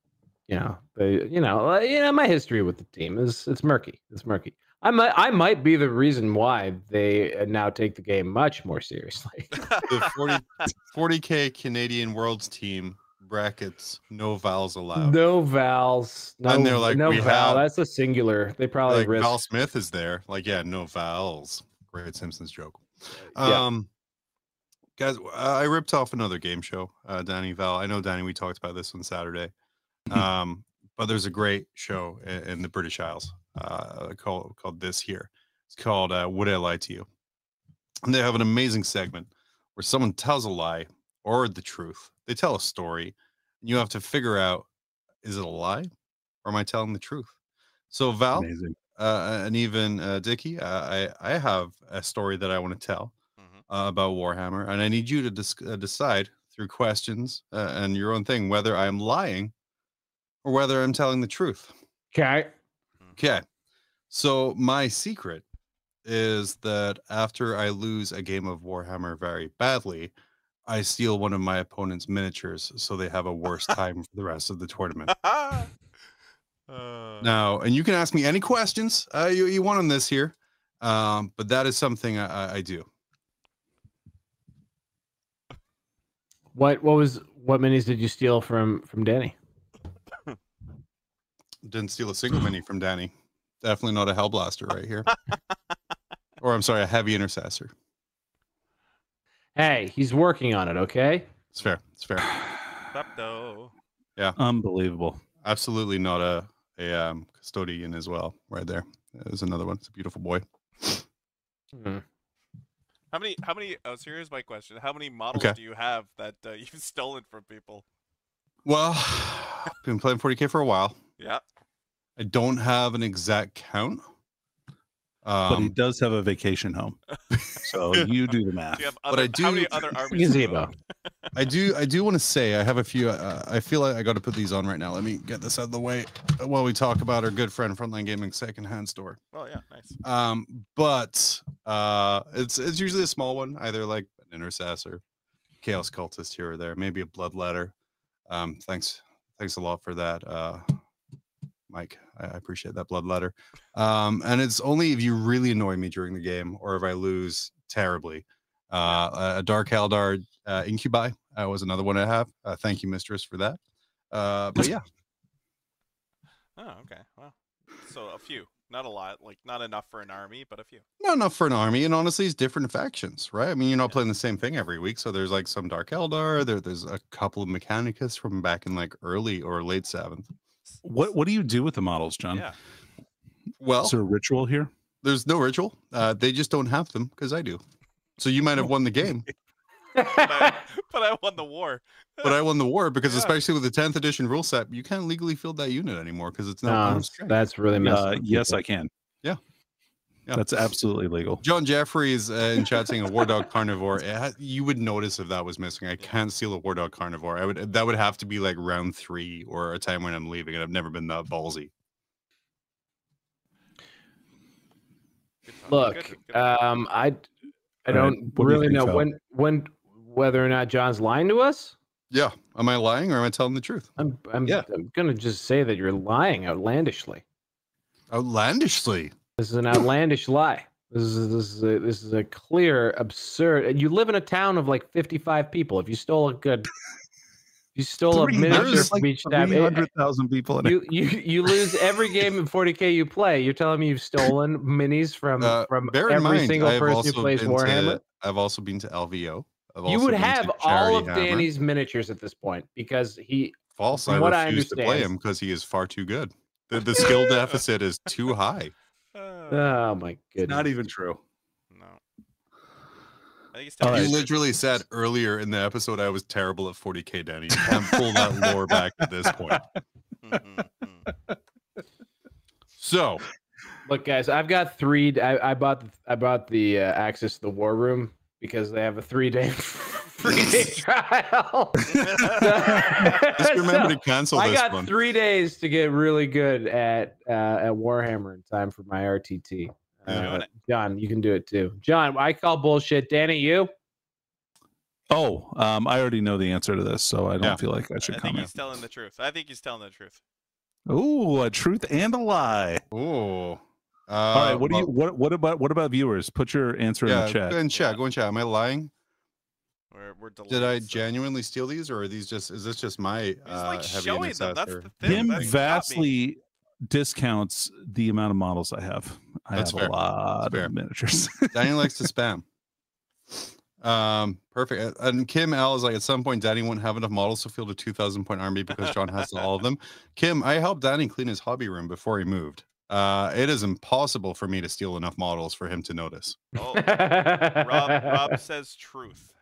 you know they you know uh, you know my history with the team is it's murky. It's murky. I might I might be the reason why they uh, now take the game much more seriously. (laughs) The 40, 40k Canadian Worlds team brackets, no vowels allowed. no vowels. No, And they're like, no "We vowel. have- That's a singular. They probably like risk. Val Smith is there. Like, yeah, no vowels. Great Simpsons joke. Yeah. Um, Guys, I ripped off another game show, uh, Danny Val. I know, Danny, we talked about this on Saturday. (laughs) Um, but there's a great show in, in the British Isles uh, called called This Here. It's called uh, Would I Lie to You? And they have an amazing segment where someone tells a lie or the truth. They tell a story, and you have to figure out is it a lie or am I telling the truth? So, Val, Amazing. uh, and even uh, Dickie, uh, I I have a story that I want to tell. Uh, about Warhammer, and I need you to dis- uh, decide through questions uh, and your own thing whether I'm lying or whether I'm telling the truth. Okay. Okay, so my secret is that after I lose a game of Warhammer very badly, I steal one of my opponent's miniatures so they have a worse (laughs) time for the rest of the tournament. (laughs) uh, Now, and you can ask me any questions uh, you, you want on this here, um, but that is something I, I- I do. What what was what minis did you steal from from Danny? Didn't steal a single mini from Danny. Definitely not a Hellblaster right here. (laughs) or I'm sorry, a heavy intercessor. Hey, he's working on it. Okay. It's fair. It's fair. (sighs) Yeah, Unbelievable. Absolutely not a a um, custodian as well. Right there. There's another one. It's a beautiful boy. Hmm. How many? How many? Oh, so here's my question: How many models Okay. do you have that uh, (laughs) you've stolen from people? Well, (sighs) I've been playing 40k for a while. Yeah. I don't have an exact count. But he Um, does have a vacation home. So (laughs) you do the math. Do you have But other, I How many do- other (laughs) armies? do you Gazebo. own? I do. I do want to say I have a few. Uh, I feel like I got to put these on right now. Let me get this out of the way while we talk about our good friend Frontline Gaming secondhand store. Oh yeah, nice. Um, but uh, it's it's usually a small one, either like an intercessor, chaos cultist here or there, maybe a bloodletter. Um, thanks, thanks a lot for that, uh, Mike. I, appreciate that bloodletter. Um, and it's only if you really annoy me during the game or if I lose terribly. Uh, a Dark Eldar uh, Incubi uh, was another one I have. Uh, thank you, Mistress, for that. Uh, but yeah, Oh, okay. Well, so a few, not a lot, like not enough for an army, but a few. not enough for an army, and honestly, it's different factions, right? I mean, you're not Yeah. playing the same thing every week. So there's like some Dark Eldar, there, there's a couple of Mechanicus from back in like early or late seventh. What What do you do with the models, Jon? Yeah. Well, Is there a ritual here? there's no ritual. Uh, they just don't have them because I do. So you might have won the game, (laughs) But I, but I won the war. but I won the war because, Yeah. especially with the 10th edition rule set, you can't legally field that unit anymore because it's not. No, bonus that's really messed Uh, up. yes, I can. Yeah. Yeah. That's absolutely legal. John Jeffries uh, in chat saying a War Dog Karnivore. It (laughs) ha- you would notice if that was missing. I can't steal a War Dog Karnivore. I would that would have to be like round three or a time when I'm leaving, and I've never been that ballsy. Look, Good- good um, I I don't what do you really think, know Phil? when when whether or not Jon's lying to us. Yeah, am I lying or am I telling the truth? I'm I'm, Yeah. I'm gonna just say that you're lying outlandishly. Outlandishly. This is an outlandish lie. This is this is a, this is a clear absurd. You live in a town of like 55 people. If you stole a good, if you stole a Three- miniature there's from like each tab, three hundred thousand people in it. you (laughs) you you lose every game in 40k you play. You're telling me you've stolen minis from Uh, from every mind, single I've person also who plays been Warhammer. To, I've also been to LVO. I've You would have all of Hammer. Danny's miniatures at this point because he. False. I what I refuse to play him because he is far too good. The, the skill (laughs) deficit is too high. Oh my It's goodness! not even true. no. I think it's time right. You to- literally said earlier in the episode I was terrible at 40k, Danny. You can't pull that (laughs) lore back at this point. Mhm, mhm. So, Look, guys, I've got three. I, I bought I bought the uh, access to the war room because they have a three day free (laughs) day trial. (laughs) just remember So, to cancel I got one. three days to get really good at uh, at Warhammer in time for my RTT. Uh, Jon, you can do it too. Jon, I call bullshit. Danny, you? Oh, um, I already know the answer to this, so I don't Yeah. feel like I I should think comment. he's telling the truth. I think he's telling the truth. Ooh, a truth and a lie. Oh. Uh, All right, what do you what what about what about viewers? Put your answer Yeah, in the chat. go and chat. Yeah. Go in chat. Am I lying? We're, we're delayed, Did I so- genuinely steal these, or are these just? Is this just my He's uh, like heavy showing them. That's the thing. Him That vastly discounts the amount of models I have. I That's have fair. a lot fair. of miniatures. (laughs) Danny likes to spam. Um, perfect. And Kim L is like, at some point, Danny won't have enough models to field a 2,000 point army because Jon has all of them. Kim, I helped Danny clean his hobby room before he moved. Uh, it is impossible for me to steal enough models for him to notice. Oh, Rob, Rob (laughs) says truth.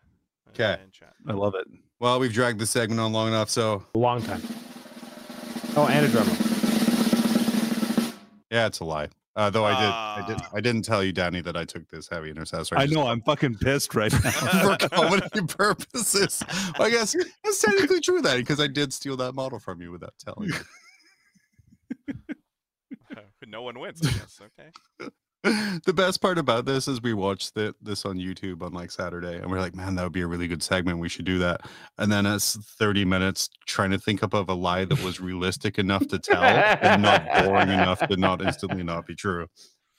'Kay. in chat. I love it. Well, we've dragged this segment on long enough, so Long time. Oh, and a drummer. yeah, it's a lie. Uh, though I did, I did, Ah. I didn't tell you, Danny, that I took this heavy intercessor. I just- know. I'm fucking pissed right now. (laughs) for comedy purposes. Well, I guess it's technically true that because I did steal that model from you without telling you. No one wins. I guess. (laughs) Okay. the best part about this is we watched the, this on YouTube on like Saturday, and we're like, man, that would be a really good segment. We should do that. And then it's 30 minutes trying to think up of a lie that was realistic enough to tell and not (laughs) boring enough to not instantly not be true.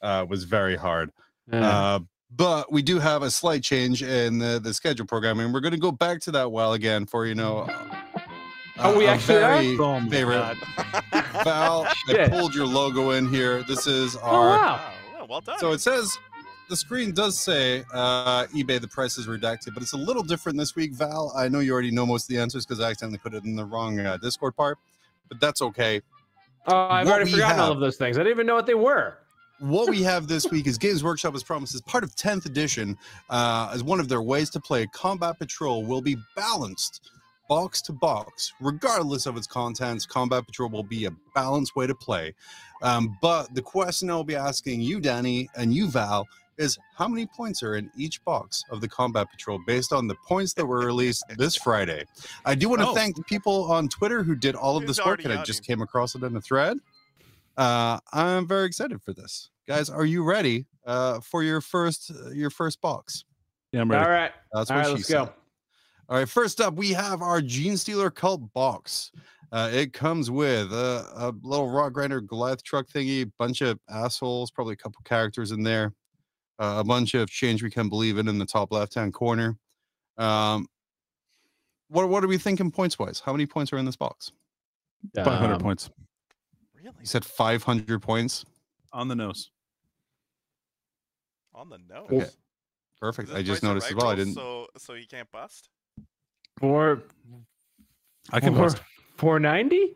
Uh, was very hard. Uh, Uh, but we do have a slight change in the, the schedule programming. We're going to go back to that well again for, you know, Oh, we a actually are? very Oh favorite. (laughs) God. Val, I Shit. pulled your logo in here. This is oh, our. wow. well, well done. So it says the screen does say uh, eBay the price is redacted, but it's a little different this week. Val, I know you already know most of the answers because I accidentally put it in the wrong uh, Discord part, but that's okay. Oh, I've What already we forgotten all of those things. I didn't even know what they were. What we have (laughs) this week is Games Workshop has promised as part of 10th edition, uh, as one of their ways to play Combat Patrol will be balanced box to box, regardless of its contents. Combat Patrol will be a balanced way to play. Um, but the question I'll be asking you, Danny, and you, Val, is how many points are in each box of the Combat Patrol based on the points that were released this Friday? I do want to Oh. thank the people on Twitter who did all of Who's this work, and I just came across it in a thread. Uh, I'm very excited for this, guys. Are you ready uh, for your first uh, your first box? Yeah, I'm ready. All right. That's All what right, she let's said. go. All right, first up, we have our Genestealer Cult box. Uh, it comes with a, a little rock grinder Goliath truck thingy, bunch of assholes, probably a couple characters in there, uh, a bunch of change we can believe in in the top left hand corner. Um, what what are we thinking points wise? How many points are in this box? 500 Um, points really You said 500 points. on the nose. on the nose. Okay. Perfect. I just noticed as well. I didn't. So, so you can't bust. Four, I can four, 490?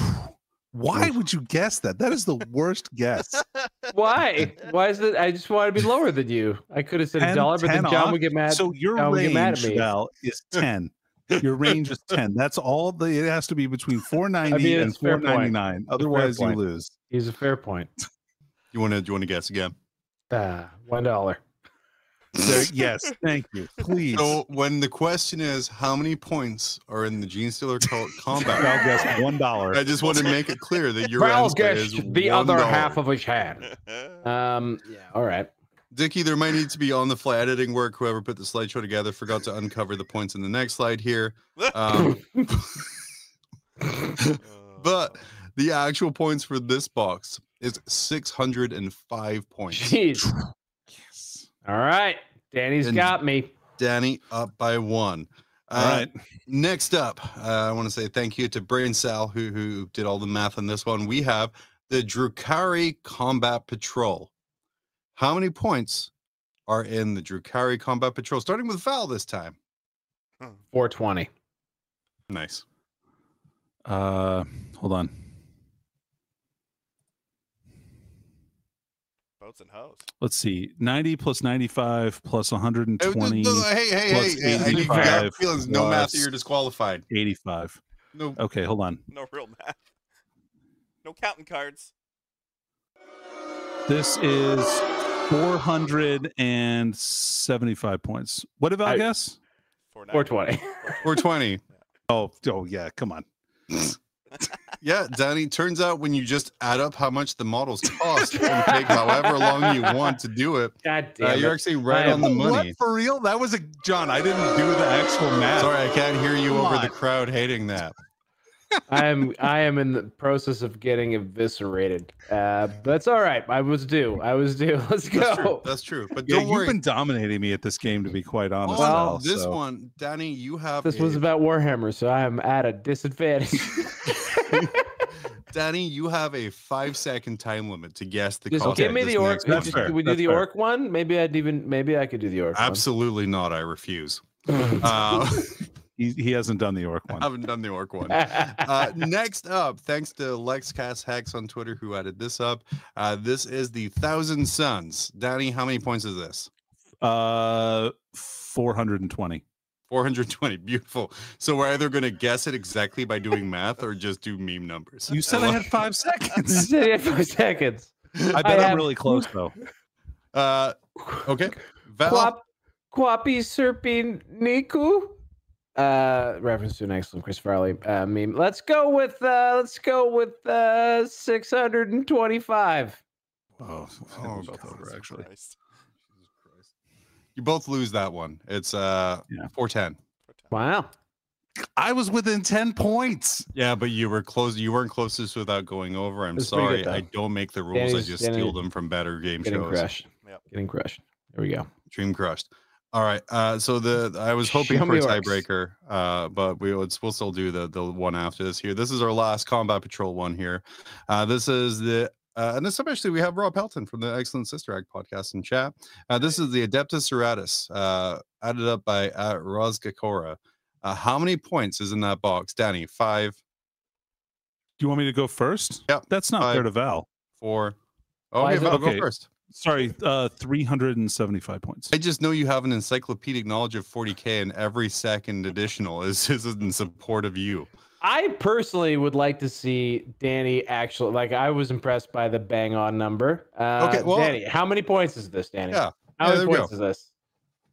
Oh. Why would you guess that? That is the worst guess. (laughs) Why? Why is it? I just want to be lower than you. I could have said a dollar, but then Jon off? would get mad. so your Jon would get mad at range, me. Val, is (laughs) 10. Your range is 10. That's all the it has to be between 490 (laughs) I mean, and it's fair point. 499. Otherwise you lose. He's a fair point. You want to? Do you want to guess again? Ah, one dollar. So, (laughs) yes, thank you. Please. So when the question is how many points are in the Genestealer Cult (laughs) combat, Val guessed one dollar. I just want to make it clear that your Val answer is guessed the other $1. half of his hand. (laughs) Um. Yeah. All right. Dickie, there might need to be on the fly editing work. Whoever put the slideshow together forgot to uncover the points in the next slide here. Um, but the actual points for this box is 605 points. Jeez. All right. Danny's And- got me. Danny up by one. All Uh, right. Next up, uh, I want to say thank you to Brain Sal who who did all the math on this one. We have the Drukhari Combat Patrol. How many points are in the Drukhari Combat Patrol? Starting with Val this time. 420. Nice. Uh hold on. Boats and hoes. Let's see. 90 plus 95 plus Hey, 120 hey, hey, plus hey, hey, you got feelings. No math, you're disqualified. 85. No, Okay, hold on. No real math. No counting cards. This is 475 points. What did I I- guess? 490. 420. 420. Oh, oh yeah, come on. (laughs) Yeah, Danny, turns out when you just add up how much the models cost and take however long you want to do it, God uh, you're it. actually right I on the am- money. What for real? That was a John. I didn't do the actual math. Sorry, I can't hear you Come over on. the crowd hating that. I am I am in the process of getting eviscerated. Uh, that's all right. I was due. I was due. (laughs) Let's That's true. go. That's true. But don't worry. you've been dominating me at this game, to be quite honest. Well, Val, this so- one, Danny, you have This a- was about Warhammer, so I am at a disadvantage. (laughs) Danny, you have a five second time limit to guess the Just cost. give me the orc. next just- one. fair. Can we do That's the fair. orc one? Maybe I'd even. Maybe I could do the orc. Absolutely not. I refuse. (laughs) Uh, He, he hasn't done the orc I one. haven't done the orc one. (laughs) Uh, next up, thanks to LexCast Hex on Twitter who added this up. Uh, this is the Thousand Sons. Danny, how many points is this? Uh, 420. 420. Beautiful. So we're either going to guess it exactly by doing math or just do meme numbers. You said I had five (laughs) seconds. (laughs) Five seconds. I bet I I have- am really close though. Uh, okay. Val, Quap, Quapi Serping Niku. Uh, reference to an excellent Chris Farley uh, meme. Let's go with uh, let's go with uh, six hundred and twenty-five. Oh, Oh, both God. over actually. Christ. You both lose that one. It's uh Yeah. 410. Wow. I was within 10 points. Yeah, but you were close. You weren't closest without going over. I'm sorry. good, I don't make the rules. I just Danny- steal them from better game Getting shows. crushed. Yep. Getting crushed. There we go. Dream crushed. All right. Uh, so the I was (laughs) hoping Show for a me tiebreaker, uh, but we would, we'll still do the the one after this here. This is our last combat patrol one here. Uh, this is the uh, and this especially we have Rob Pelton from the Excellent Sister Act podcast in chat. Uh, this is the Adepta Sororitas, uh, added up by uh, Rozgakora. Uh, how many points is in that box, Danny? Five, Do you want me to go first? Yep. That's not fair to Val. four. Why Okay, is it- Val, go first. Sorry, uh 375 points. I just know you have an encyclopedic knowledge of 40k, and every second additional is, (laughs) is in support of you. I personally would like to see Danny actually like I was impressed by the bang on number. Uh, Okay, well- Danny, how many points is this, Danny? Yeah, How yeah, many points is this?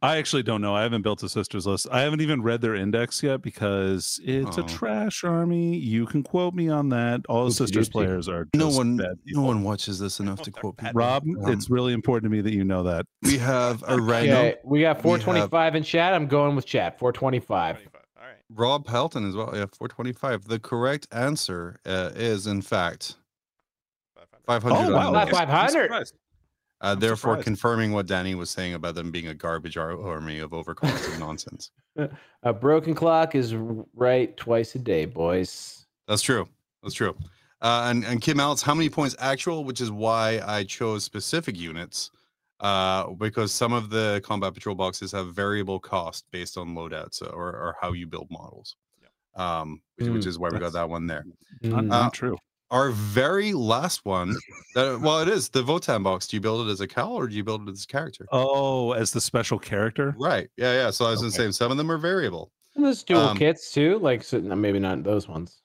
I actually don't know. I haven't built a sisters list. I haven't even read their index yet because it's Oh. a trash army. You can quote me on that. All the sisters players are No one, bad no one watches this enough to quote bad. people. Rob, Um, it's really important to me that you know that. We have a (laughs) rhino, Okay, we got we 425 in chat. I'm going with chat. 425. 25. All right. Rob Pelton as well. Yeah, 425. The correct answer uh, is, in fact, 500. 500. Oh, wow. Not 500. I'm Uh, therefore, surprised. confirming what Danny was saying about them being a garbage army of overcosted nonsense. (laughs) A broken clock is right twice a day, boys. That's true. That's true. Uh, and, and Kim Alex, how many points actual? Which is why I chose specific units, uh, because some of the combat patrol boxes have variable cost based on loadouts or, or how you build models. Yeah. Um, which, which Mm, is why we got that one there. Not, Mm. not Uh, true. Our very last one, that, well, it is the Votann box. Do you build it as a Kâhl or do you build it as a character? Oh, as the special character. Right. Yeah. Yeah. So I was going to Okay. say some of them are variable. And there's dual Um, kits too, like so, maybe not those ones,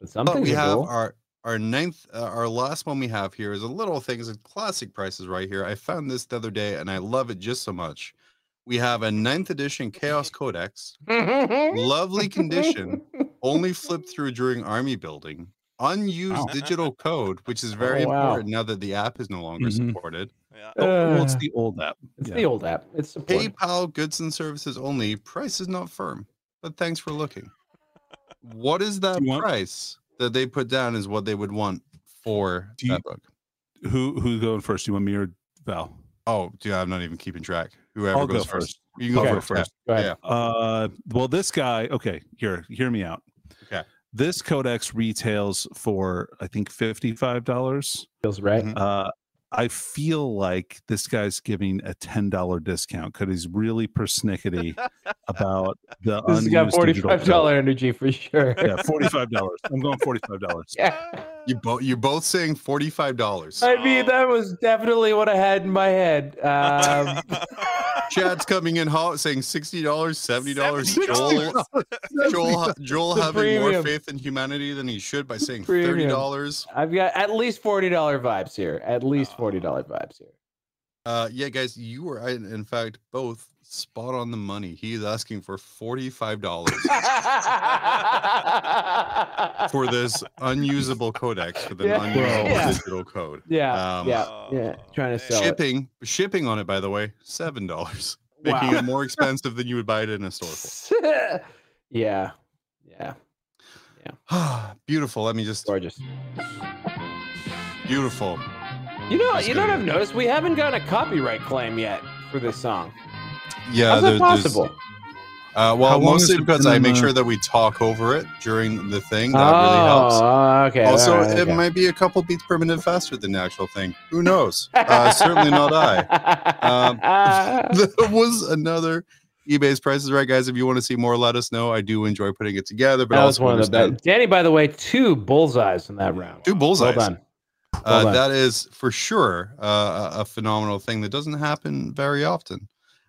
but some But things we have dual. our our ninth, uh, our last one we have here is a little thing. It's a classic prices right here. I found this the other day and I love it just so much. We have a ninth edition Chaos Codex, (laughs) lovely condition, only flipped through during army building, unused Wow. digital code, which is very Oh, wow. important now that the app is no longer Mhm. supported. Yeah. Oh, well, it's Uh, the old app. It's Yeah. the old app. It's supported. PayPal goods and services only. Price is not firm, but thanks for looking. What is that want- price that they put down? Is what they would want for Do you- that book? Who who going first? Do You want me or Val? Oh, dude, I'm not even keeping track. Whoever I'll goes go first. first. You can go Okay. first. first. Go ahead. yeah. Uh, well, this guy. Okay, here, hear me out. Okay. This codex retails for I think fifty five dollars. Feels right. Mhm. Uh, I feel like this guy's giving a ten dollar discount because he's really persnickety (laughs) about the This has got forty-five dollar energy for sure. Yeah, forty five dollars. I'm going forty five dollars. (laughs) yeah. You both you're both saying forty five dollars. I mean, that was definitely what I had in my head. Um, (laughs) Chad's coming in hot saying sixty dollars, seventy dollars. Joel, Joel, Joel The having more faith in humanity than he should by saying thirty dollars. I've got at least forty dollar vibes here. At least forty dollar vibes here. Uh, yeah, guys, you were in in fact both spot on the money. He is asking for forty five dollars for (laughs) this unusable codex for the Yeah. unusable Yeah. digital code. Yeah, Um, yeah, Oh, yeah. Trying to man. sell it. Shipping, shipping on it, by the way, seven dollars, making Wow. it more expensive than you would buy it in a store for. (laughs) yeah, yeah, (sighs) Beautiful. Let me just gorgeous. beautiful. You know, That's you know what. I've noticed? We haven't got a copyright claim yet for this song. Yeah, How's that there- there's- possible? Uh, well, long mostly because I make the- sure that we talk over it during the thing. That really helps. Oh, okay. Also, all right, it okay. might be a couple beats per minute faster than the actual thing. Who knows? Uh, certainly not I. Um, (laughs) (laughs) there was another eBay's prices right, guys. If you want to see more, let us know. I do enjoy putting it together, but that was also one of the best. Danny, by the way, two bullseyes in that round. Two bullseyes. Well done. Uh, Well done. that is for sure uh, a a phenomenal thing that doesn't happen very often.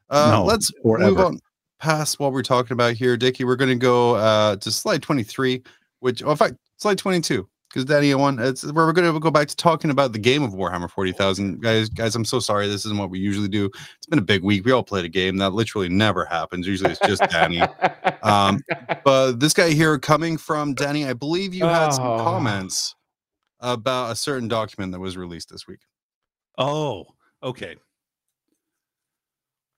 Uh, No, let's or move on past what we're talking about here, Dickie. We're going to go uh, to slide 23, which, oh, in fact, slide 22, because Danny won. It's where we're going to go back to talking about the game of Warhammer 40,000. Guys, guys, I'm so sorry. This isn't what we usually do. It's been a big week. We all played a game that literally never happens. Usually it's just Danny. (laughs) Um, but this guy here coming from Danny, I believe you had some Oh. comments about a certain document that was released this week. Oh, okay.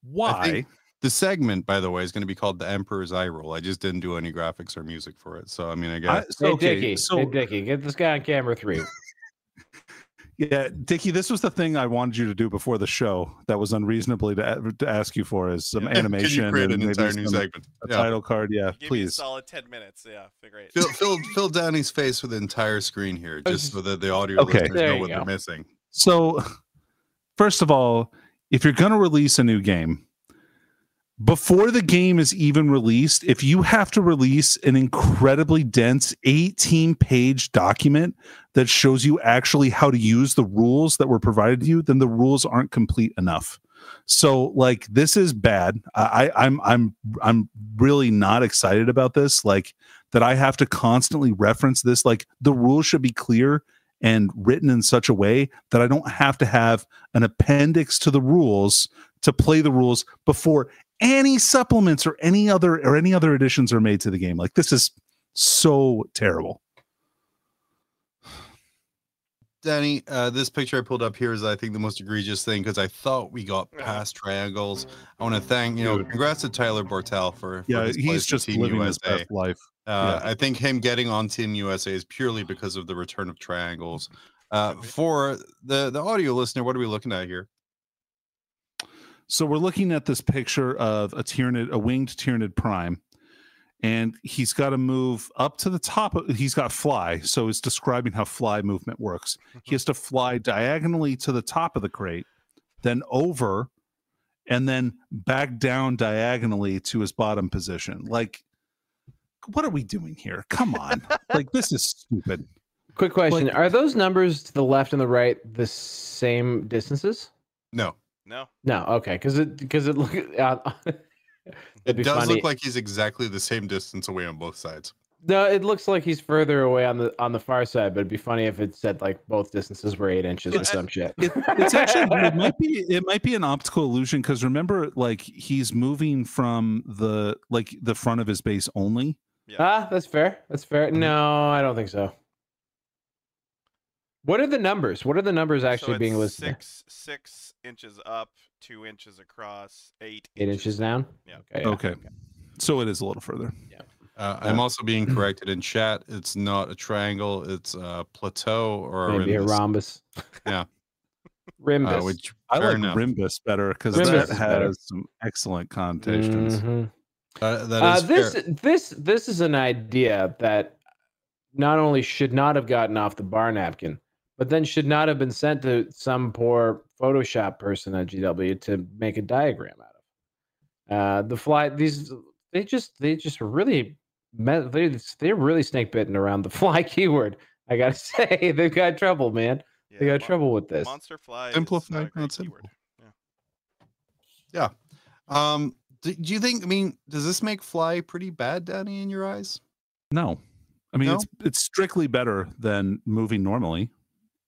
Why? The segment, by the way, is going to be called the Emperor's Eye Roll. I just didn't do any graphics or music for it. So, I mean, I I, guess so, hey, okay, Dickie. so hey, Dickie, get this guy on camera three. (laughs) yeah, Dickie, this was the thing I wanted you to do before the show that was unreasonably to, uh, to ask you for is some (laughs) Can animation you create and an entire new some- segment? a Yeah. title card. Yeah, Give me a please. solid 10 minutes. Yeah, great. Fill, fill, fill Danny's face with the entire screen here, oh, just so that the audio Okay. listeners There know what go. they're missing. So, first of all, if you're going to release a new game, before the game is even released, if you have to release an incredibly dense 18 page document that shows you actually how to use the rules that were provided to you, then the rules aren't complete enough. So, like, this is bad. I, I'm, I'm, I'm really not excited about this. Like, that I have to constantly reference this. Like, the rules should be clear and written in such a way that I don't have to have an appendix to the rules to play the rules before any supplements or any other or any other additions are made to the game. Like this is so terrible. Danny, uh, this picture I pulled up here is, I think, the most egregious thing because I thought we got past triangles. I want to thank, you know, Dude. congrats to Tyler Bortel for, for Yeah, his he's just Team living his USA. best life. Uh, Yeah. I think him getting on Team USA is purely because of the return of triangles. Uh, for the the audio listener, what are we looking at here? So we're looking at this picture of a Tyranid, a winged Tyranid Prime, and he's got to move up to the top. Of, he's got fly, so it's describing how fly movement works. He has to fly diagonally to the top of the crate, then over, and then back down diagonally to his bottom position. Like, what are we doing here? Come on, (laughs) like this is stupid. Quick question: Like- Are those numbers to the left and the right the same distances? No, No. No. Okay. Because it because it look. Uh, (laughs) (laughs) it does funny. look like he's exactly the same distance away on both sides. No, it looks like he's further away on the on the far side, but it'd be funny if it said like both distances were eight inches or some shit. It, it's actually (laughs) it might be it might be an optical illusion because remember, like he's moving from the like the front of his base only. Ah, that's fair. That's fair. No, I don't think so. What are the numbers? What are the numbers actually so being it's listed? Six six inches up, two inches across, eight Eight inches down. Yeah. Okay. yeah. Okay, so it is a little further. Yeah. Uh, I'm also being corrected in chat. It's not a triangle; it's a plateau or Maybe a rhombus, rhombus. Yeah. (laughs) Rhombus. uh, which I fair like enough. Rimbus better because Rimbus that is has better. some excellent connotations. Mhm. Uh, that Uh, is this fair. this this is an idea that not only should not have gotten off the bar napkin, but then should not have been sent to some poor Photoshop person at GW to make a diagram out of. Uh, the fly these they just they just really me- they they're really snake bitten around the (laughs) fly keyword. I gotta (laughs) say they've got trouble, man. They Yeah, got mon- trouble with this. Monster fly. is Simplify, not a great not simple. keyword. Um, do, do you think? I mean, does this make fly pretty bad, Danny, in your eyes? No, I mean No? it's it's strictly better than moving normally.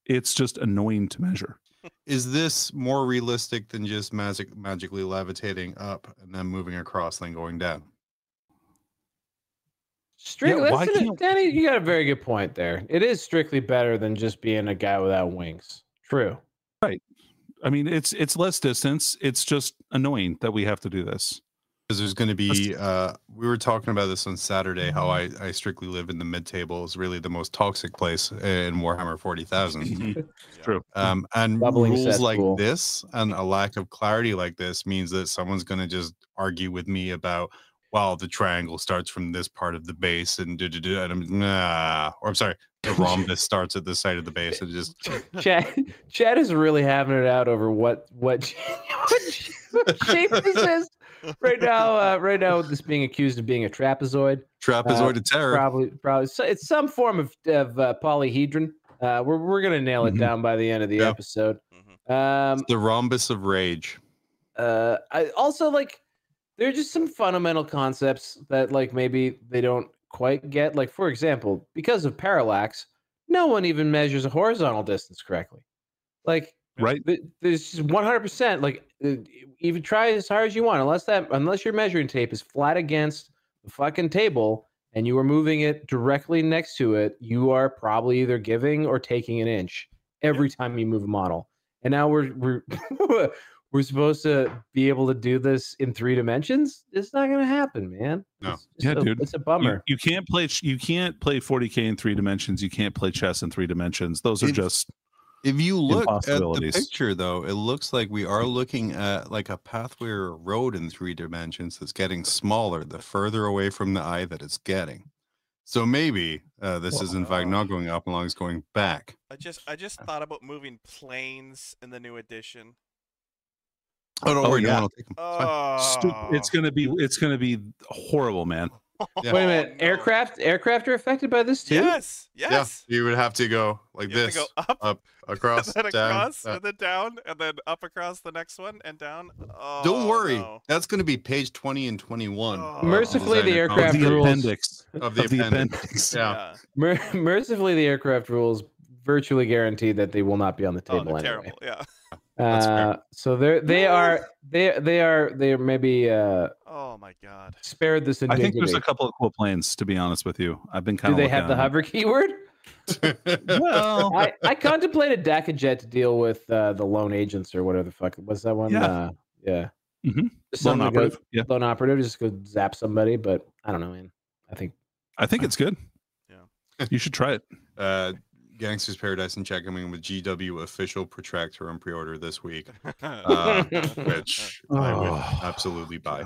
It's just annoying to measure. Is this more realistic than just magic magically levitating up and then moving across, then going down? Strictly, Yeah, why that's an- can't- Danny, you got a very good point there. It is strictly better than just being a guy without wings. True. Right. I mean, it's it's less distance. It's just annoying that we have to do this. Because there's going to be, uh, we were talking about this on Saturday. How I, I strictly live in the mid table is really the most toxic place in Warhammer Forty Thousand. (laughs) True. Um, and Bubbling rules like cesspool. this and a lack of clarity like this means that someone's going to just argue with me about well, the triangle starts from this part of the base and da, da, da, and I'm nah, or I'm sorry, the (laughs) rhombus starts at the side of the base and just (laughs) Chad, Chad is really having it out over what what, what shape this is right now. Uh, right now, with this being accused of being a trapezoid, trapezoid of terror. probably probably so it's some form of of uh, polyhedron. Uh, we're we're gonna nail it Mhm. down by the end of the Yeah. episode. Mhm. Um, the rhombus of rage. uh, I also like there are just some fundamental concepts that like maybe they don't quite get. Like for example, because of parallax, no one even measures a horizontal distance correctly. Like Right. This just 100% like uh, even try as hard as you want unless that unless your measuring tape is flat against the fucking table and you are moving it directly next to it you are probably either giving or taking an inch every time you move a model and now we're we're (laughs) we're supposed to be able to do this in three dimensions it's not going to happen man No. It's Yeah, a- dude. it's a bummer you can't play. You can't play 40k in three dimensions. You can't play chess in three dimensions. Those are If- just If you look at the picture, though, it looks like we are looking at like a pathway or a road in three dimensions that's getting smaller the further away from the eye that it's getting. So maybe uh, this is in fact not going up along, it's going back. I just I just thought about moving planes in the new edition. Oh, don't Oh, worry, no yeah. one will take 'em. It's fine. stu- Oh, It's gonna be. It's gonna be horrible, man. Yeah. wait a minute Oh, no. aircraft aircraft are affected by this too yes, yes. Yeah, you would have to go like You this, go up, up, across, (laughs) and then down. across, uh, and then down, and then up across the next one, and down. Oh, don't worry, no. that's going to be page twenty and twenty-one. Oh. Mercifully, the aircraft Of the rules- appendix. of the of the appendix. appendix. Yeah. Mer- (laughs) mercifully, the aircraft rules virtually guarantee that they will not be on the Oh, table they're anyway. terrible. Yeah. (laughs) That's fair. Uh, so they're they are they they are they are maybe uh, Oh my god. spared this I think there's a couple of cool planes. To be honest with you, I've been Do kind of. they have the hover keyword? (laughs) Well, I, I contemplated Dakkajet to deal with uh, the lone agents or whatever the fuck. What's that one? Yeah. Uh, yeah. Mhm. Just lone something go- operative. Yeah, lone operative, just go zap somebody. But I don't know, man. I think I think it's good. Yeah. You should try it. uh, Gangsters Paradise and Check coming with GW official protractor on pre-order this week, (laughs) uh, which (laughs) I would Oh, absolutely buy.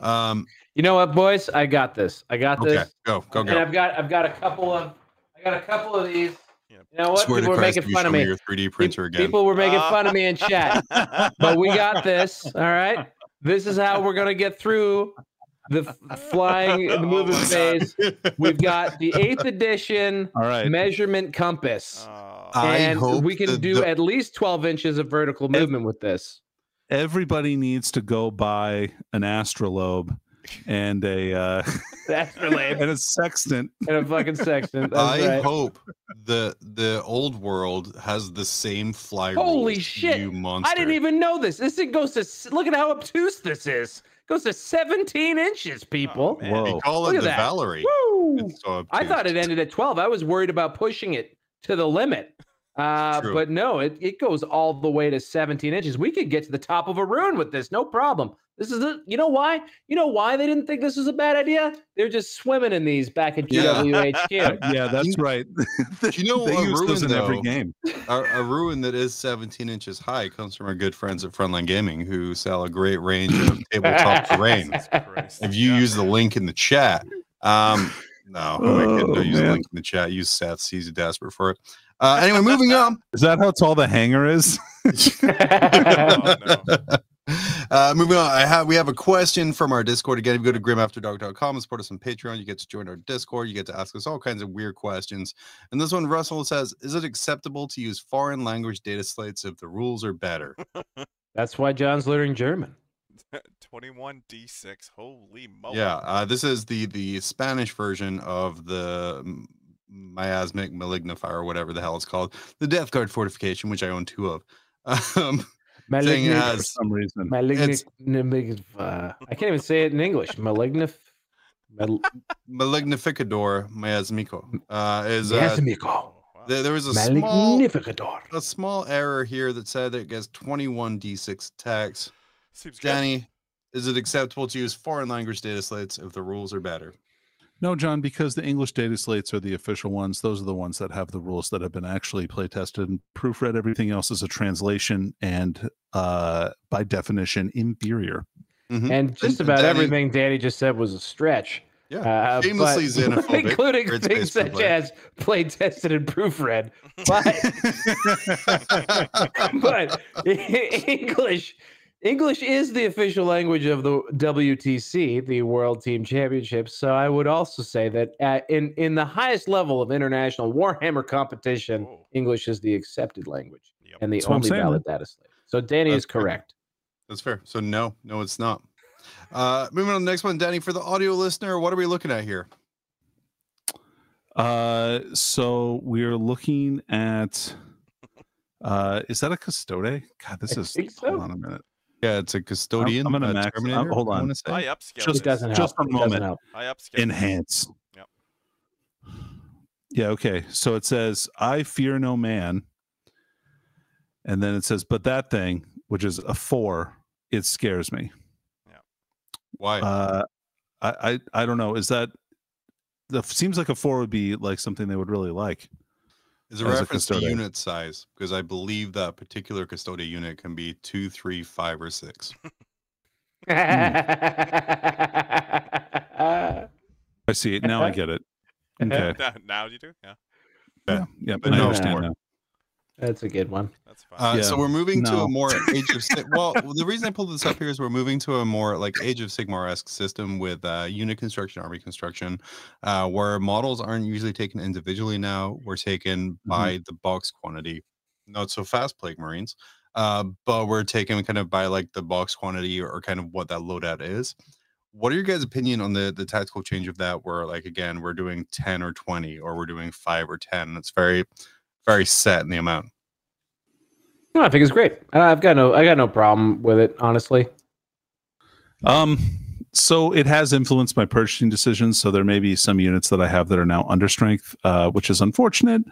Um, you know what, boys? I got this. I got okay, this. go, go, And. I've got I've got a couple of I got a couple of these. Yep. You know what? Swear to People were Christ, making fun of me me. your 3D printer again. People were making fun of me in chat, (laughs) but we got this. All right. This is how we're gonna get through the flying and the (laughs) Oh moving God. phase. We've got the eighth edition (laughs) All right. measurement compass, Oh, I and hope we can the- do the- at least twelve inches of vertical movement with this. Everybody needs to go buy an astrolabe and a uh, (laughs) related. and a sextant. and a fucking sextant. That's I right. hope the the old world has the same fly Holy shit. You monster! I didn't even know this. This thing goes to look at how obtuse this is. Goes to 17 inches, people. Oh, man. Whoa. They call Look it at the that. Valerie. Woo! So I thought it ended at 12. I was worried about pushing it to the limit. Uh, but no, it, it goes all the way to 17 inches. We could get to the top of a ruin with this, no problem. This is a, you know why? You know why they didn't think this was a bad idea? They're just swimming in these back at Yeah. GWHQ. (laughs) Yeah, that's right. (laughs) You know (laughs) they what use those in ruin, every game. a, a ruin that is 17 inches high comes from our good friends at Frontline Gaming who sell a great range of tabletop terrain. If you Yeah. use the link in the chat, um, no, who am I kidding? Oh, don't use the man. link in the chat. Use Seth. He's desperate for it. Uh, anyway, moving on. (laughs) Is that how tall the hanger is? Oh, (laughs) no. (laughs) Uh, moving on, I have we have a question from our Discord. Again, if you go to grimafterdark.com and support us on Patreon, you get to join our Discord. You get to ask us all kinds of weird questions. And this one, Russell says, "Is it acceptable to use foreign language data slates if the rules are better?" That's why Jon's learning German. 21d6. Holy moly. Yeah, uh, this is the the Spanish version of the m- miasmic malignifier or whatever the hell it's called, the Death Guard fortification, which I own two of. (laughs) Um, saying it Malignant, For some reason. malignant, malignant- uh, I can't even say it in English. Malignif, mal, Magnificador miasmico. Uh, is uh, Miasmico. There, there was a small a small error here that said that it gets 21 d6 attacks. Seems good. Danny, is it acceptable to use foreign language data slates if the rules are better? No, Jon, because the English data slates are the official ones. Those are the ones that have the rules that have been actually play tested and proofread. Everything else is a translation and, uh, by definition, inferior. Mhm. and just And about Danny- everything Danny just said was a stretch. Yeah, Uh, shamelessly but- (laughs) xenophobic, including things such play. as play tested and proofread. (laughs) But (laughs) but English English is the official language of the WTC, the World Team Championships. So I would also say that at, in in the highest level of international Warhammer competition, Oh. English is the accepted language Yep. and the That's only valid data slate. So Danny That's is fair. correct. That's fair. So no, no, it's not. Uh, moving on to the next one, Danny. For the audio listener, what are we looking at here? Uh, so we're looking at. Uh, is that a custode? God, this I is. think Hold so. on a minute. Yeah, it's a custodian. I'm gonna uh, max- Terminator, hold I on. wanna say. I upscale Just- this. It doesn't just help. a It doesn't moment. help. I upscale. Enhance. Yep. Yeah. Okay. So it says, "I fear no man," and then it says, "But that thing, which is a four, it scares me." Yeah. Why? Uh, I, I I don't know. Is that the seems like a four would be like something they would really like. Is a as a reference to custodian. unit size because I believe that particular custodian unit can be two, three, five, or six. Hmm. (laughs) I see it now. I get it. (laughs) Okay. Now, now you do? Yeah, Yeah. Yeah. But I no understand more. now. That's a good one. that's fine. Uh, So we're moving to a more (laughs) Age of Sig- well. The reason I pulled this up here is we're moving to a more like Age of Sigmar esque system with uh, unit construction, army construction, uh, where models aren't usually taken individually now. We're taken by the box quantity. Not so fast, Plague Marines, uh, but we're taken kind of by like the box quantity or, kind of what that loadout is. What are your guys' opinion on the the tactical change of that? Where like again we're doing ten or twenty, or we're doing five or ten. It's very, very set in the amount. No, I think it's great. I've got no, I got no problem with it, honestly. Um, so it has influenced my purchasing decisions. So there may be some units that I have that are now under strength, uh, which is unfortunate.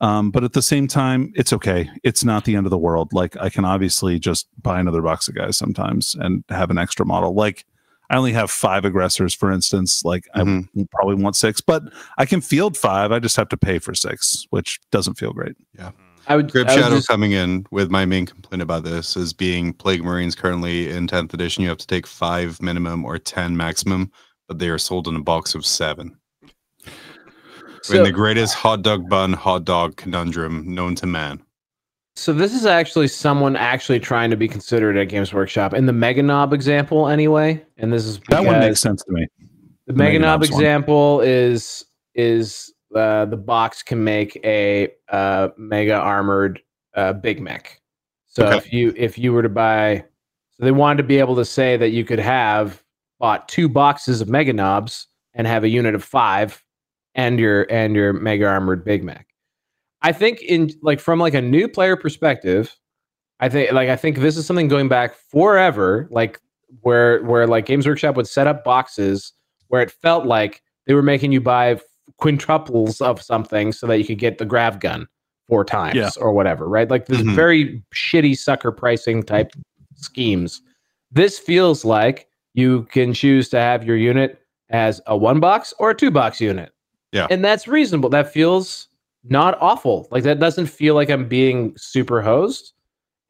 Um, but at the same time, it's okay. It's not the end of the world. Like I can obviously just buy another box of guys sometimes and have an extra model. Like I only have five aggressors, for instance. Like I Mhm. w- probably want six, but I can field five. I just have to pay for six, which doesn't feel great. Yeah. I would, Grip I would Shadow just- coming in with my main complaint about this is being Plague Marines currently in 10th edition. You have to take five minimum or 10 maximum, but they are sold in a box of seven. in the greatest hot dog bun, hot dog conundrum known to man. So this is actually someone actually trying to be considered at Games Workshop in the Meganob example, anyway. And this is That one makes sense to me. The The Meganob Knobs one. example is is uh, the box can make a uh, mega armored uh, Big Mek. So Okay. if you if you were to buy, so they wanted to be able to say that you could have bought two boxes of Meganobs and have a unit of five, and your and your mega armored Big Mek. I think in like from like a new player perspective, I think like I think this is something going back forever, like where where like Games Workshop would set up boxes where it felt like they were making you buy quintuples of something so that you could get the grav gun four times Yeah. or whatever, right? Like this Mhm. very shitty sucker pricing type schemes. This feels like you can choose to have your unit as a one box or a two box unit. Yeah. And that's reasonable. That feels not awful. Like that doesn't feel like I'm being super hosed.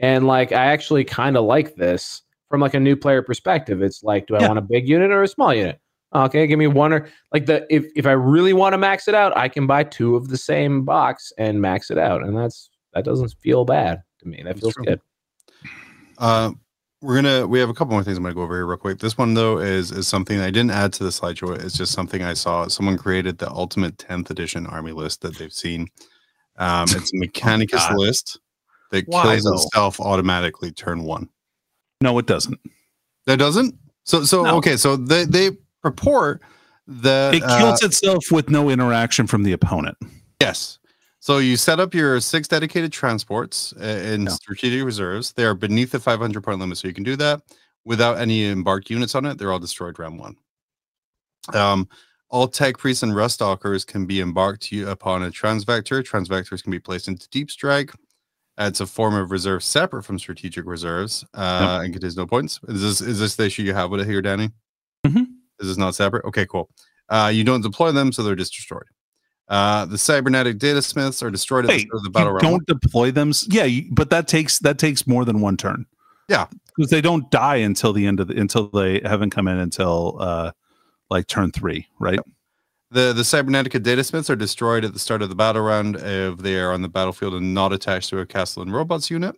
And like I actually kind of like this from like a new player perspective. It's like, do I Yeah. want a big unit or a small unit? Okay, give me one or like the if if I really want to max it out, I can buy two of the same box and max it out. And that's that doesn't feel bad to me. That feels good. Uh, we're gonna we have a couple more things I'm gonna go over here real quick. This one though is is something I didn't add to the slideshow. It's just something I saw. Someone created the ultimate 10th edition army list that they've seen. Um, it's (laughs) a Mechanicus God. list that Why, kills though? itself automatically turn one. No, it doesn't. That doesn't. So so No. okay. So they they purport that It uh, kills itself with no interaction from the opponent. Yes. So you set up your six dedicated transports uh, in Yeah. strategic reserves. They are beneath the 500 point limit, so you can do that without any embarked units on it. They're all destroyed round one. Um, all tech priests and rust stalkers can be embarked to- upon a transvector. Transvectors can be placed into deep strike. It's a form of reserve separate from strategic reserves uh, and contains no points. Is this is this the issue you have with it here, Danny? Mhm. Is this not separate? Okay, cool. Uh, you don't deploy them, so they're just destroyed. Uh, the cybernetic data smiths are destroyed at the Wait, start of the battle you round. don't deploy them. Yeah, you, but that takes that takes more than one turn. Yeah, because they don't die until the end of the until they haven't come in until uh like turn three, right? The the Cybernetica data smiths are destroyed at the start of the battle round if they are on the battlefield and not attached to a Kastelan Robots unit.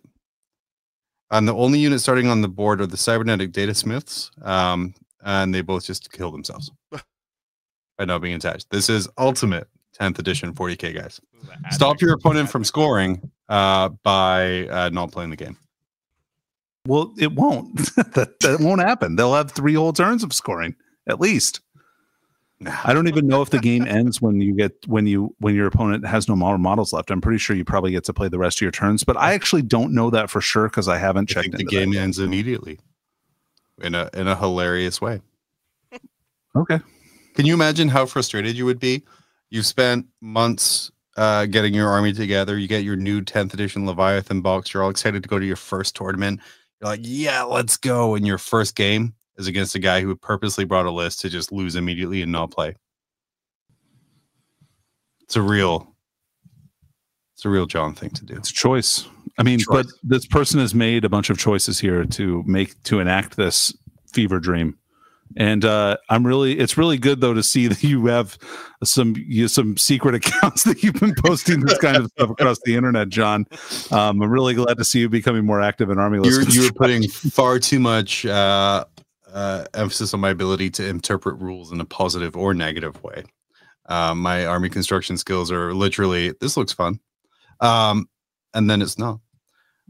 And the only unit starting on the board are the cybernetic data smiths, um, and they both just kill themselves (laughs) by not being attached. This is ultimate 10th edition 40k guys. This is an Stop your opponent from scoring uh, by uh, not playing the game. Well, it won't. (laughs) that that won't happen. They'll have three whole turns of scoring at least. I don't even know if the game ends when you get when you when your opponent has no model models left. I'm pretty sure you probably get to play the rest of your turns, but I actually don't know that for sure because I haven't I checked think the into that game ends immediately in a in a hilarious way. Okay. Can you imagine how frustrated you would be? You've spent months uh, getting your army together. You get your new 10th edition Leviathan box. You're all excited to go to your first tournament. You're like, yeah, let's go. And your first game is against a guy who purposely brought a list to just lose immediately and not play. It's a real, it's a real Jon thing to do. It's a choice. I mean, but this person has made a bunch of choices here to make to enact this fever dream. And uh, I'm really, it's really good though to see (laughs) that you have some you, some secret (laughs) accounts that you've been posting this kind of stuff across the internet, Jon. Um, I'm really glad to see you becoming more active in Army You're, you're (laughs) putting far too much uh, uh, emphasis on my ability to interpret rules in a positive or negative way. Uh, my army construction skills are literally this looks fun, um, and then it's not.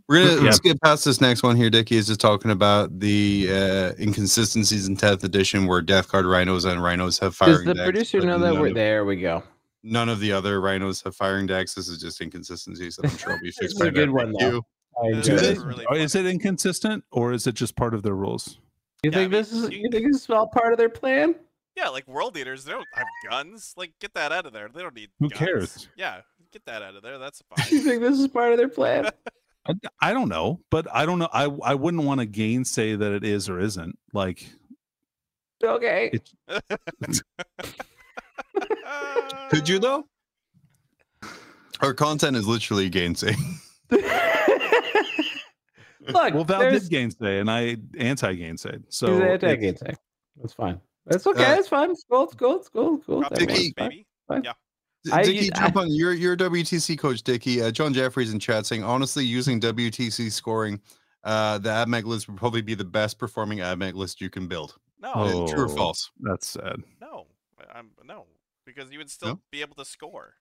We're gonna Yeah. let's get past this next one here. Dickie is just talking about the uh, inconsistencies in 10th edition where Death Guard rhinos and rhinos have firing. Does the decks, producer know that we're of- there? We go. None of the other rhinos have firing decks. This is just inconsistencies that I'm sure will be (laughs) This fixed is a good one, though. review. I is really is it inconsistent or is it just part of their rules? You Yeah, think I mean, this is? you- You think this is all part of their plan? Yeah, like world eaters, they don't have guns. Like, get that out of there. They don't need. Who guns. cares? Yeah, get that out of there. That's (laughs) fine. You think this is part of their plan? (laughs) I, I don't know, but I don't know. I I wouldn't want to gainsay that it is or isn't. Like Okay. It- Could you though? Our content is literally gainsaying. (laughs) Look, Well, Val there's did gainsay, and I anti gainsay. So anti-gainsay. That's fine. That's okay. Uh, that's fine. It's cool. It's cool. It's cool. It's cool. Drop That the makes Dickie- points, sense. baby. D- I Dickie, use- jump on your your WTC coach, Dickie. Uh, John Jeffries in chat saying, honestly, using WTC scoring, uh, the AdMag list would probably be the best performing AdMag list you can build. No, Oh. Uh, True or false? That's sad. no, I'm no, because you would still No? be able to score.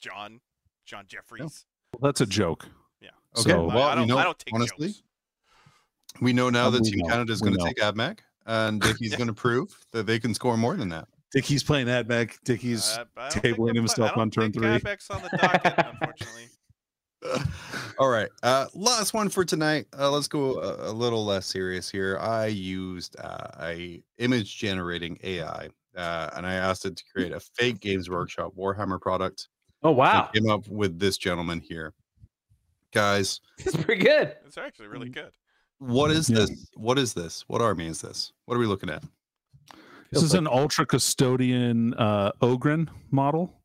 John, John Jeffries. Well, that's a joke. Yeah. Okay, So- well, I, you don't. know, I don't take honestly, jokes. We know now Um, that we Team Canada is going to know. take AdMag, and (laughs) Dickie's Yeah. going to prove that they can score more than that. Dickie's playing AdMag. Dickie's Uh, I tabling himself I on turn three. Admech's on the docket, unfortunately. (laughs) All right. Uh, last one for tonight. Uh, let's go a, a little less serious here. I used uh, a image generating AI, uh, and I asked it to create a fake Games Workshop Warhammer product. Oh wow, it Came up with this gentleman here, guys. (laughs) it's pretty good. It's actually really good. What is this? What is this? What army is this? What are we looking at? This is an ultra custodian uh, Ogryn model.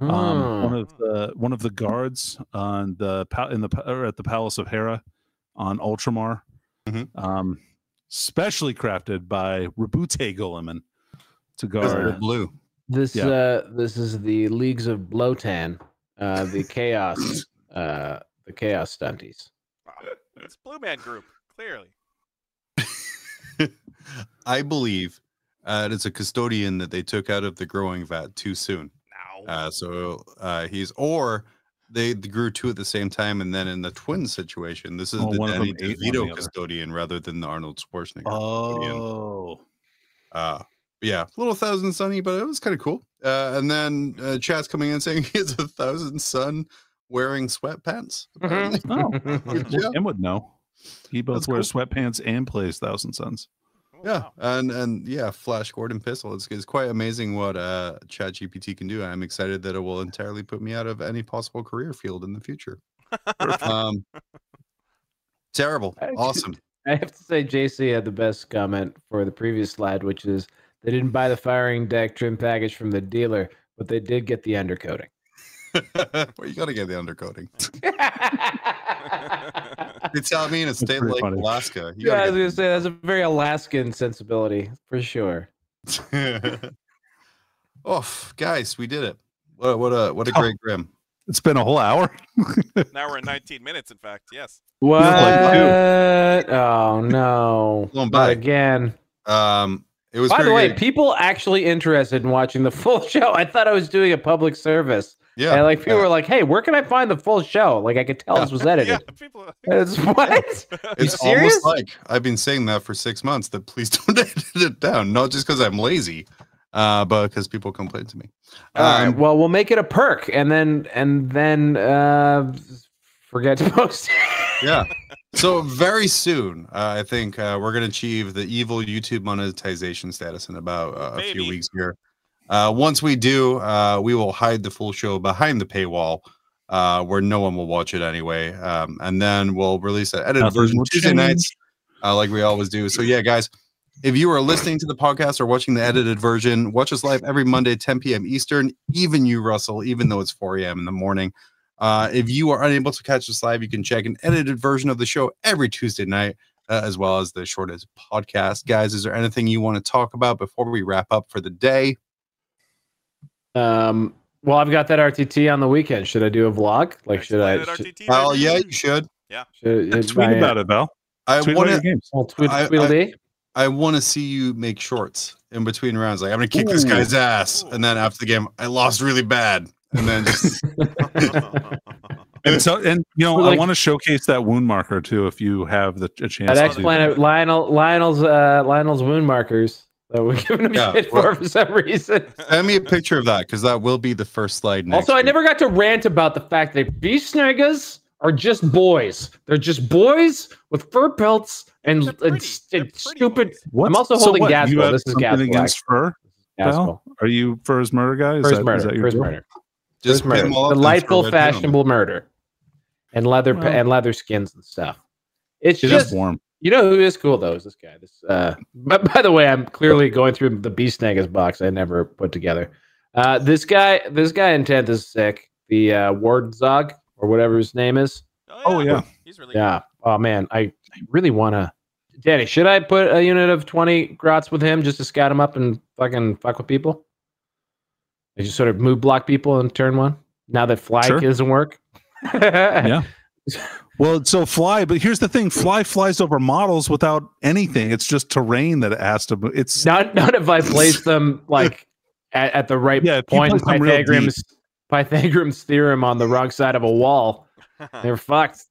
Um, one Hmm. of the one of the guards on the in the or at the Palace of Hera on Ultramar. Mhm. Um, specially crafted by Robute Guilliman to Because they're guard. blue. This Yeah. uh this is the Leagues of Votann, uh the (laughs) chaos uh the chaos stunties. It's Blue Man Group, clearly. (laughs) I believe uh, it's a custodian that they took out of the growing vat too soon. Now, Uh, so uh, he's or they grew two at the same time, and then in the twin situation, this is Oh, the one Danny them ate one DeVito custodian rather than the Arnold Schwarzenegger. custodian. Oh, Uh, yeah, a little thousand sunny, but it was kind of cool. Uh, and then uh, chat's coming in (laughs) saying it's a thousand sun wearing sweatpants. apparently. oh, (laughs) Yeah. Tim would know. He both That's wears sweatpants and plays Thousand Sons. Oh, Yeah, wow. and and yeah, Flash Gordon pistol. It's, it's quite amazing what uh Chat GPT can do. I'm excited that it will entirely put me out of any possible career field in the future. (laughs) um, terrible, awesome. (laughs) I have to say JC had the best comment for the previous slide, which is they didn't buy the firing deck trim package from the dealer, but they did get the undercoating. (laughs) well, you got to get the undercoating. (laughs) it's tell me in a state like funny. Alaska. You Yeah, I was gonna say that's a very Alaskan sensibility for sure. (laughs) get... oh, guys, we did it. What, what a what a Oh. great grim. It's been a whole hour. Now we're in 19 minutes, in fact. Yes. What? oh no! Going Not by. again. Um, it was By the way, good. people actually interested in watching the full show. I thought I was doing a public service. Yeah, and like people yeah. were like, "Hey, where can I find the full show?" Like I could tell this was (laughs) Yeah, edited. (laughs) people. (laughs) It's what? It's serious? almost like I've been saying that for six months that please don't edit it down. Not just because I'm lazy, uh, but because people complain to me. All right. Um, Well, we'll make it a perk, and then and then uh, forget to post. yeah. So very soon, uh, I think uh, we're going to achieve the evil YouTube monetization status in about uh, a few weeks here. Uh, once we do, uh, we will hide the full show behind the paywall, uh, where no one will watch it anyway, um, and then we'll release an edited version Tuesday nights, uh, like we always do. So yeah, guys, if you are listening to the podcast or watching the edited version, watch us live every Monday, 10 p.m. Eastern. Even you, Russell, even though it's 4 a.m. in the morning. Uh, if you are unable to catch us live, you can check an edited version of the show every Tuesday night, uh, as well as the shortest podcast. Guys, is there anything you want to talk about before we wrap up for the day? Um. Well, I've got that RTT on the weekend. Should I do a vlog? Like, should I? Should, RTT, Well, yeah, you should. should, Yeah, tweet about it, Val. I want to. your. I'll tweet, I- Tweedledee. I want to see you make shorts in between rounds. Like I'm gonna kick this guy's ass, and then after the game, I lost really bad, and then just (laughs) (laughs) And so, and you know, But, I want to showcase that wound marker too. If you have the a chance, I'd to do explain Lionel, Lionel's, uh, Lionel's wound markers that we're giving him Yeah, shit well- for for some reason. send me a picture of that because that will be the first slide. Next Also, I week. never got to rant about the fact that Beast Snaggas are just boys. They're just boys with fur pelts and, They're and, pretty. st- They're and stupid. What? I'm also So holding what, Gaspel. You have This is something Gaspel, against fur? Gaspel. Are you fur's murder guy? Is First that- is murder. that your First murder. just murder. all Delightful, throw red paint on them. fashionable murder, and leather Well- and leather skins and stuff. It's It just warm. You know who is cool though is this guy. This uh but by the way, I'm clearly going through the Beast Snagga box I never put together. Uh this guy this guy in 10th is sick. The uh Ward Wardzog or whatever his name is. Oh yeah. He's really Yeah. Oh man, I, I really wanna Danny, should I put a unit of 20 grots with him just to scout him up and fucking fuck with people? I just sort of move block people in turn one now that fly Sure. doesn't work. (laughs) Yeah. (laughs) Well, so fly, but here's the thing: fly flies over models without anything. It's just terrain that it has to. move. It's not not if I place (laughs) them like at, at the right Yeah, point in place them real Pythagoras Pythagoras theorem on the wrong side of a wall. (laughs) They're fucked.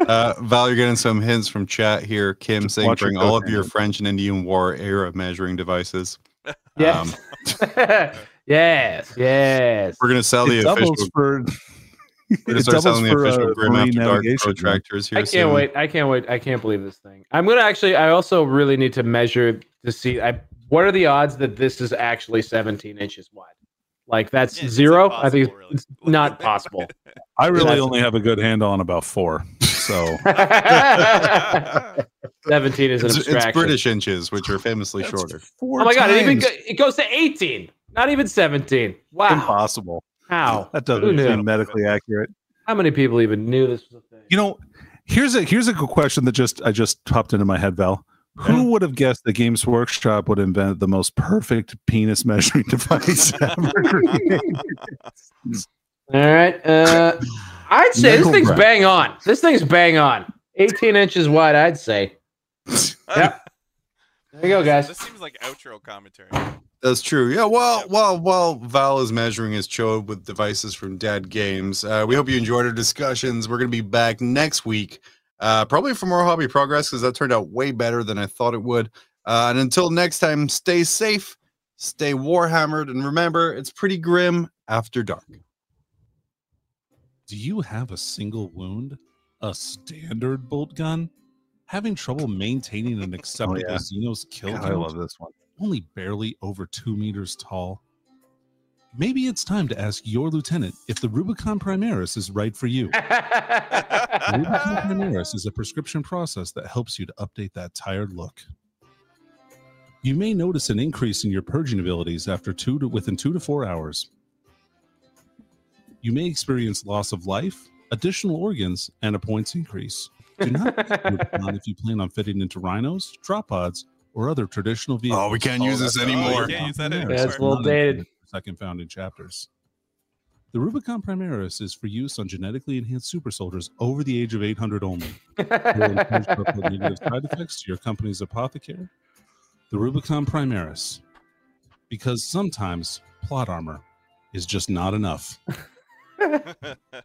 Uh, Val, you're getting some hints from chat here. Kim Just saying bring all of your. French and Indian War era measuring devices. Yes. Um, (laughs) yes. Yes. we're gonna sell the it doubles official. for. We're gonna (laughs) it doubles selling the for official uh, Grim marine After Dark navigation. protractors here. I can't soon. wait. I can't wait. I can't believe this thing. I'm gonna actually. I also really need to measure to see. I what are the odds that this is actually 17 inches wide? Like that's Yeah, zero. I think impossible, it's, it's not (laughs) possible. I really only have a good handle on about four. So (laughs) 17 is an It's, it's. British inches, which are famously shorter. Four Oh my god! It even go, it goes to 18. Not even 17. Wow. impossible. How? That doesn't knew? seem medically accurate. How many people even knew this was a thing? You know, here's a here's a good question that just I just popped into my head, Val. Who would have guessed that Games Workshop would invent the most perfect penis measuring (laughs) device ever? (laughs) All right. Uh, I'd say this thing's breath. bang on. This thing's bang on. 18 inches wide, I'd say. (laughs) Yep. There you go, guys. This seems like outro commentary. That's true. Yeah. Well, while while Val is measuring his chode with devices from Dad Games, uh, we hope you enjoyed our discussions. We're going to be back next week, uh, probably for more hobby progress because that turned out way better than I thought it would. Uh, and until next time, stay safe, stay warhammered, and remember, it's pretty grim after dark. Do you have a single wound? A standard bolt gun? Having trouble maintaining an acceptable oh, yeah. Xenos kill God, I love this one. Only barely over two meters tall? Maybe it's time to ask your lieutenant if the Rubicon Primaris is right for you. (laughs) Rubicon Primaris is a prescription process that helps you to update that tired look. You may notice an increase in your purging abilities after two to within two to four hours. You may experience loss of life, additional organs, and a points increase. Do not (laughs) use the Rubicon if you plan on fitting into rhinos, drop pods, or other traditional vehicles. Oh, we oh, oh, can't use this anymore. you can't use that anymore. Yeah, it's is a little not dated. intended for Second founding chapters. The Rubicon Primaris is for use on genetically enhanced super soldiers over the age of 800 only. Will encourage to report negative side effects to your company's apothecary. The Rubicon Primaris. Because sometimes plot armor is just not enough. (laughs) (laughs)